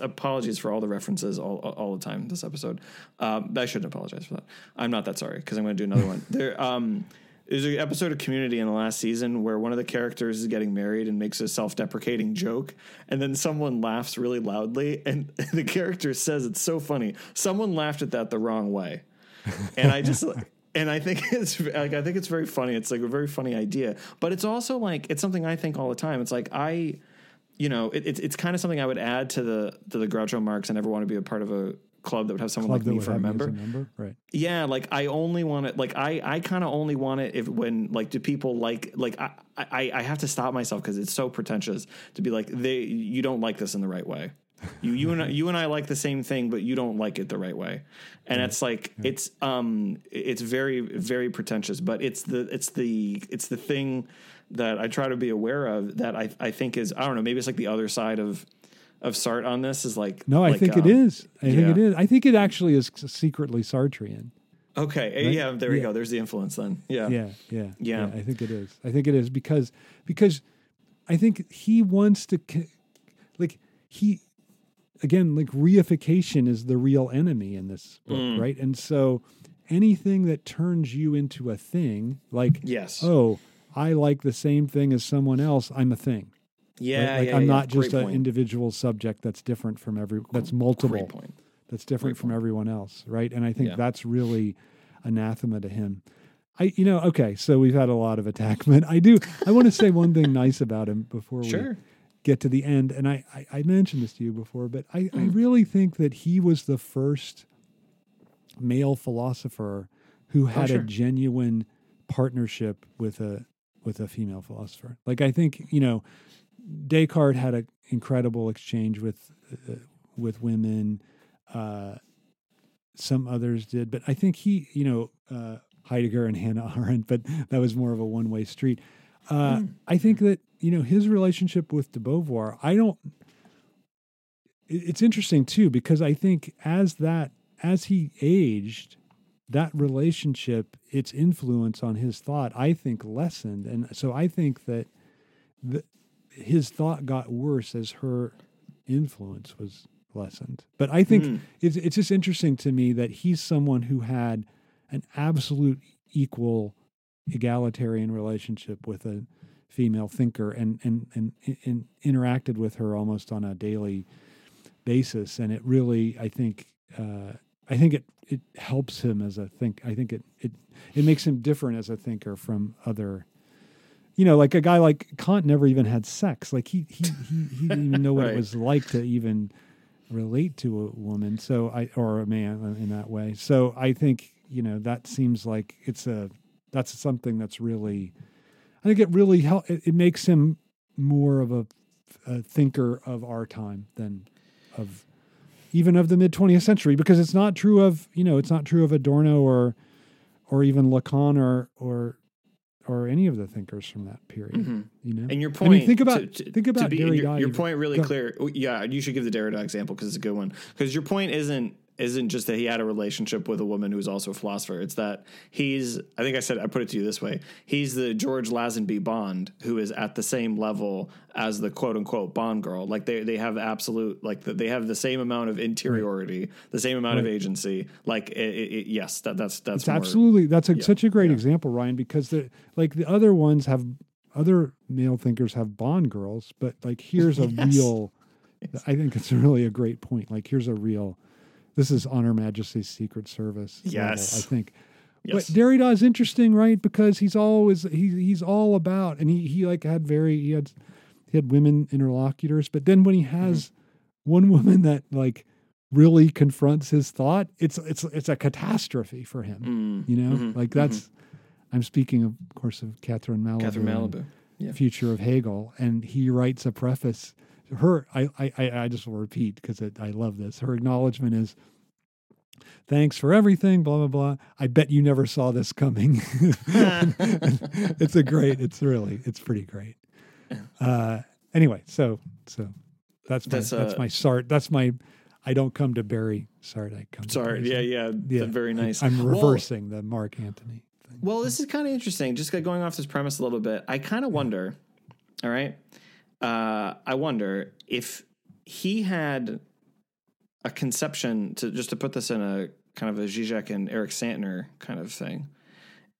apologies for all the references all, all, all the time this episode. Um, I shouldn't apologize for that. I'm not that sorry because I'm going to do another one. There, um, there's an episode of Community in the last season where one of the characters is getting married and makes a self-deprecating joke, and then someone laughs really loudly, and the character says it's so funny. Someone laughed at that the wrong way, and I just. And I think it's like I think it's very funny. It's like a very funny idea, but it's also like it's something I think all the time. It's like I, you know, it, it's it's kind of something I would add to the to the Groucho Marx. I never want to be a part of a club that would have someone Club like me for a have me as member. a member, right? Yeah, like I only want it. Like I, I kind of only want it if when like do people like like I, I, I have to stop myself because it's so pretentious to be like they you don't like this in the right way. You you and I, you and I like the same thing, but you don't like it the right way, and it's like it's um it's very very pretentious, but it's the it's the it's the thing that I try to be aware of that I I think is I don't know maybe it's like the other side of of Sartre on this is like No, I like, think it um, is. I think it is. I think it actually is secretly Sartrean. Okay, Right? yeah, there we Yeah. go. There's the influence then. Yeah, Yeah, yeah, Yeah. I think it is. I think it is because because I think he wants to like he again like reification is the real enemy in this book, Mm. right? And so anything that turns you into a thing, like Yes. oh, I like the same thing as someone else, I'm a thing. yeah, right? Like yeah, I'm yeah. not Great just an individual subject that's different from every that's multiple that's different Great from point. everyone else, right? And I think Yeah. that's really anathema to him. I, you know, okay, so we've had a lot of attackment. I do. I want to say one thing nice about him before we Sure. Get to the end. And I, I, I mentioned this to you before, but I, I Mm. really think that he was the first male philosopher who had sure. a genuine partnership with a with a female philosopher. Like I think you know, Descartes had an incredible exchange with uh, with women. Uh, some others did, but I think he, you know, uh, Heidegger and Hannah Arendt, but that was more of a one way street. Uh, I think that you know his relationship with de Beauvoir. I don't. It's interesting too because I think as that as he aged, that relationship, its influence on his thought, I think lessened, and so I think that the, his thought got worse as her influence was lessened. But I think Mm. it's it's just interesting to me that he's someone who had an absolute equal egalitarian relationship with a female thinker and and and, and interacted with her almost on a daily basis. And it really i think uh, i think it it helps him as a think i think it it it makes him different as a thinker from other you know like a guy like kant never even had sex. Like he he he, he didn't even know what Right. it was like to even relate to a woman. So i or a man in that way. So i think you know that seems like it's a that's something that's really i think it really help it, it makes him more of a uh, thinker of our time than of even of the mid 20th century because it's not true of you know it's not true of Adorno or or even Lacan or or or any of the thinkers from that period. Mm-hmm. You know, And your I point. mean, think about to- to- think about to be- Derrida. your, your point really Go- clear. Yeah, you should give the Derrida example because it's a good one. Because your point isn't isn't just that he had a relationship with a woman who's also a philosopher. It's that he's. I think I said I put it to you this way. He's the George Lazenby Bond who is at the same level as the quote unquote Bond girl. Like they they have absolute like the, they have the same amount of interiority, the same amount of agency. Like it, it, it- yes, that that's that's more- absolutely that's a, yeah, such a great yeah. example, Ryan, because the like the other ones have other male thinkers have Bond girls, but like here's a Yes. real. I think it's really a great point. Like here's a real. This is On Her Majesty's Secret Service. level, Yes. I think. Yes. But Derrida is interesting, right? Because he's always he he's all about, and he he like had very he had he had women interlocutors, but then when he has Mm-hmm. one woman that like really confronts his thought, it's it's it's a catastrophe for him. Mm, You know, mhm, like that's. I'm speaking, of course, of Catherine Malabou. Catherine Malabou. Yeah. Future of Hegel, and he writes a preface. Her, I, I, I I just will repeat because I love this. Her acknowledgement is, "Thanks for everything." Blah blah blah. I bet you never saw this coming. it's a great. It's really. It's pretty great. Uh, anyway, so so that's my, That's, that's, uh, my Sartre. That's my. I don't come to bury Sartre. I come. Sorry. To Yeah, yeah. yeah, very nice. I'm Well- reversing the Mark Antony thing. Well, this is kind of interesting. Just going off this premise a little bit, I kind of wonder. All right, uh, I wonder if he had a conception to just to put this in a kind of a Zizek and Eric Santner kind of thing.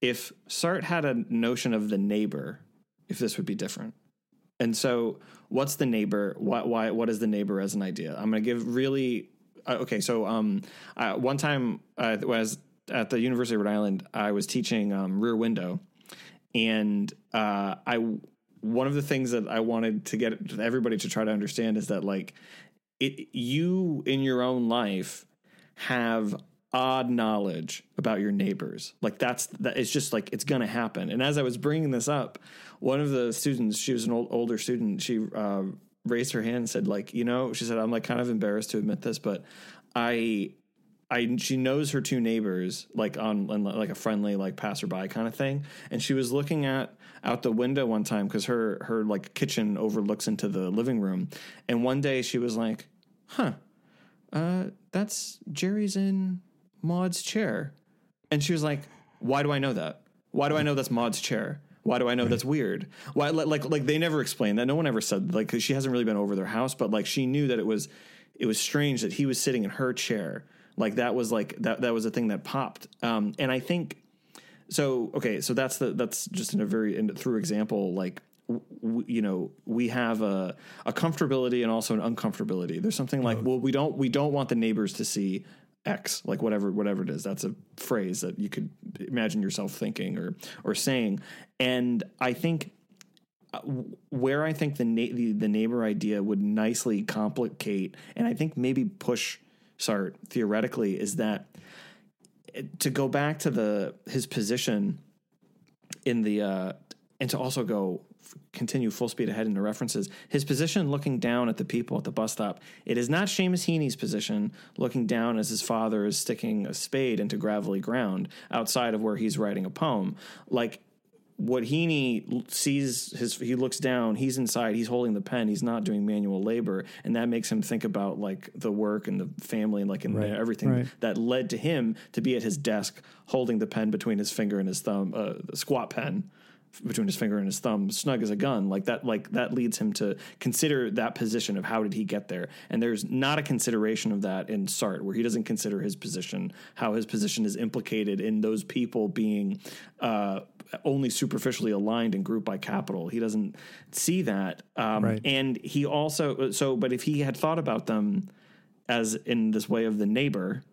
If Sartre had a notion of the neighbor, if this would be different. And so, what's the neighbor? Why? Why? What is the neighbor as an idea? I'm going to give really. Uh, okay, so um, uh, one time uh, was at the University of Rhode Island. I was teaching um, Rear Window, and uh, I one of the things that I wanted to get everybody to try to understand is that like it you in your own life have odd knowledge about your neighbors. Like that's that it's just like it's gonna happen. And as i was bringing this up one of the students she was an old, older student she uh, raised her hand and said like you know she said i'm like kind of embarrassed to admit this but i I she knows her two neighbors like on, like a friendly like passerby kind of thing, and she was looking at out the window one time because her her like kitchen overlooks into the living room, and one day she was like, "Huh, uh, that's Jerry's in Maude's chair," and she was like, "Why do I know that? Why do I know that's Maude's chair?" Why do I know that's weird? Why like like they never explained that. No one ever said like she hasn't really been over their house, but like she knew that it was it was strange that he was sitting in her chair. Like that was like that that was a thing that popped. Um, and I think so. Okay, so that's the that's just in a very in, through example. Like w- you know, we have a a comfortability and also an uncomfortability. There's something like well, we don't we don't want the neighbors to see X, like whatever whatever it is. That's a phrase that you could imagine yourself thinking or or saying. And I think uh, where I think the, na- the the neighbor idea would nicely complicate, and I think maybe push Sartre theoretically is that to go back to the his position in the uh, and to also go continue full speed ahead into references. His position looking down at the people at the bus stop. It is not Seamus Heaney's position looking down as his father is sticking a spade into gravelly ground outside of where he's writing a poem. Like what Heaney sees his he looks down, he's inside, he's holding the pen, he's not doing manual labor, and that makes him think about like the work and the family and like and Right, everything right. that led to him to be at his desk holding the pen between his finger and his thumb, uh, the squat pen between his finger and his thumb, snug as a gun. Like that, like that leads him to consider that position of how did he get there. And there's not a consideration of that in Sartre, where he doesn't consider his position, how his position is implicated in those people being uh, only superficially aligned and grouped by capital. He doesn't see that. Um, Right. And he also so, but if he had thought about them as in this way of the neighbor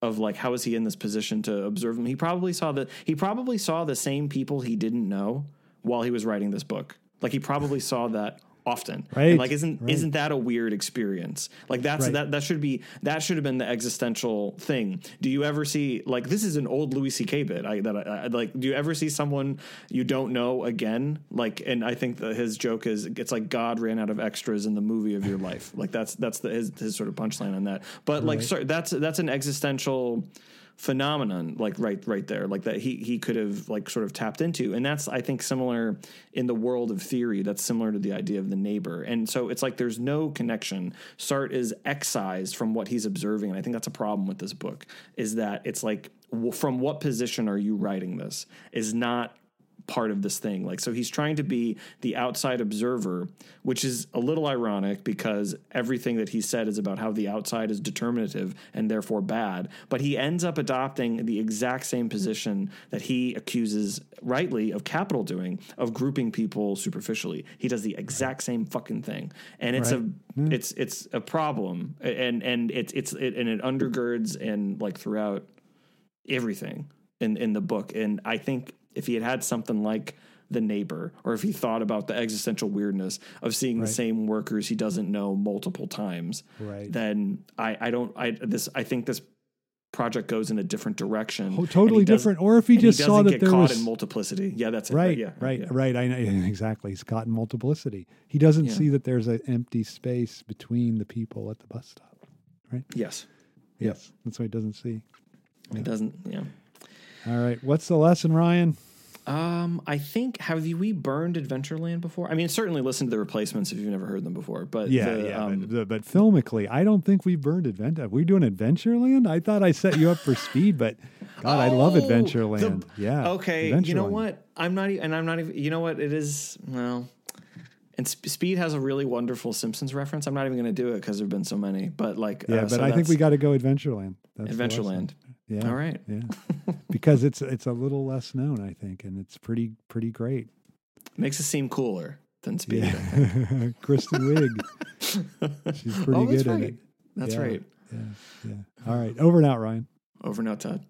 of like how is he in this position to observe them he probably saw the he probably saw the same people he didn't know while he was writing this book like he probably saw that often. Right, And like isn't right. isn't that a weird experience? Like that's Right. that that should be that should have been the existential thing. Do you ever see like this is an old Louis C.K. bit I, that I, I like? Do you ever see someone you don't know again? Like, and I think that his joke is it's like God ran out of extras in the movie of your life. Like that's that's the his, his sort of punchline on that. But like, Right. sorry, that's that's an existential phenomenon like right right there like that he he could have like sort of tapped into. And that's i think similar in the world of theory that's similar to the idea of the neighbor. And so it's like there's no connection. Sartre is excised from what he's observing and i think that's a problem with this book is that it's like from what position are you writing this? Is not part of this thing. Like, so he's trying to be the outside observer, which is a little ironic because everything that he said is about how the outside is determinative and therefore bad. But he ends up adopting the exact same position that he accuses rightly of capital doing of grouping people superficially. He does the exact same fucking thing, and it's a hmm. it's it's a problem, and and it's it's it, and it undergirds and like throughout everything in in the book and i think if he had had something like the neighbor or if he thought about the existential weirdness of seeing the same workers he doesn't know multiple times Right. then i i don't i this i think this project goes in a different direction Oh, totally different. Or if he just he saw doesn't that get there caught was in multiplicity yeah that's it right, yeah right, yeah. right. I know exactly. He's caught in multiplicity. He doesn't Yeah. see that there's an empty space between the people at the bus stop. Right? Yes Yes, that's what he doesn't see. it doesn't yeah All right, what's the lesson, Ryan? Um, I think have you we burned Adventureland before? I mean, certainly listen to the replacements if you've never heard them before. But Yeah, the, yeah. um, but, the- but filmically, I don't think we burned Adventure. Are we doing Adventureland? I thought I set you up for speed, but God, I love Oh, Adventureland. the- yeah. Okay, you know what? I'm not, and I'm not even. You know what? It is well. And Sp- Speed has a really wonderful Simpsons reference. I'm not even going to do it because there've been so many. But like, Yeah, uh, but so I think we got to go Adventureland. That's. Adventureland. Yeah. All right. Yeah. because it's it's a little less known, I think, and it's pretty pretty great. Makes it seem cooler than Speed. Yeah. Kristen Wiig. She's pretty oh, good right. it. That's Yeah. right. Yeah. Yeah. All right. Over and out, Ryan. Over and out, Todd.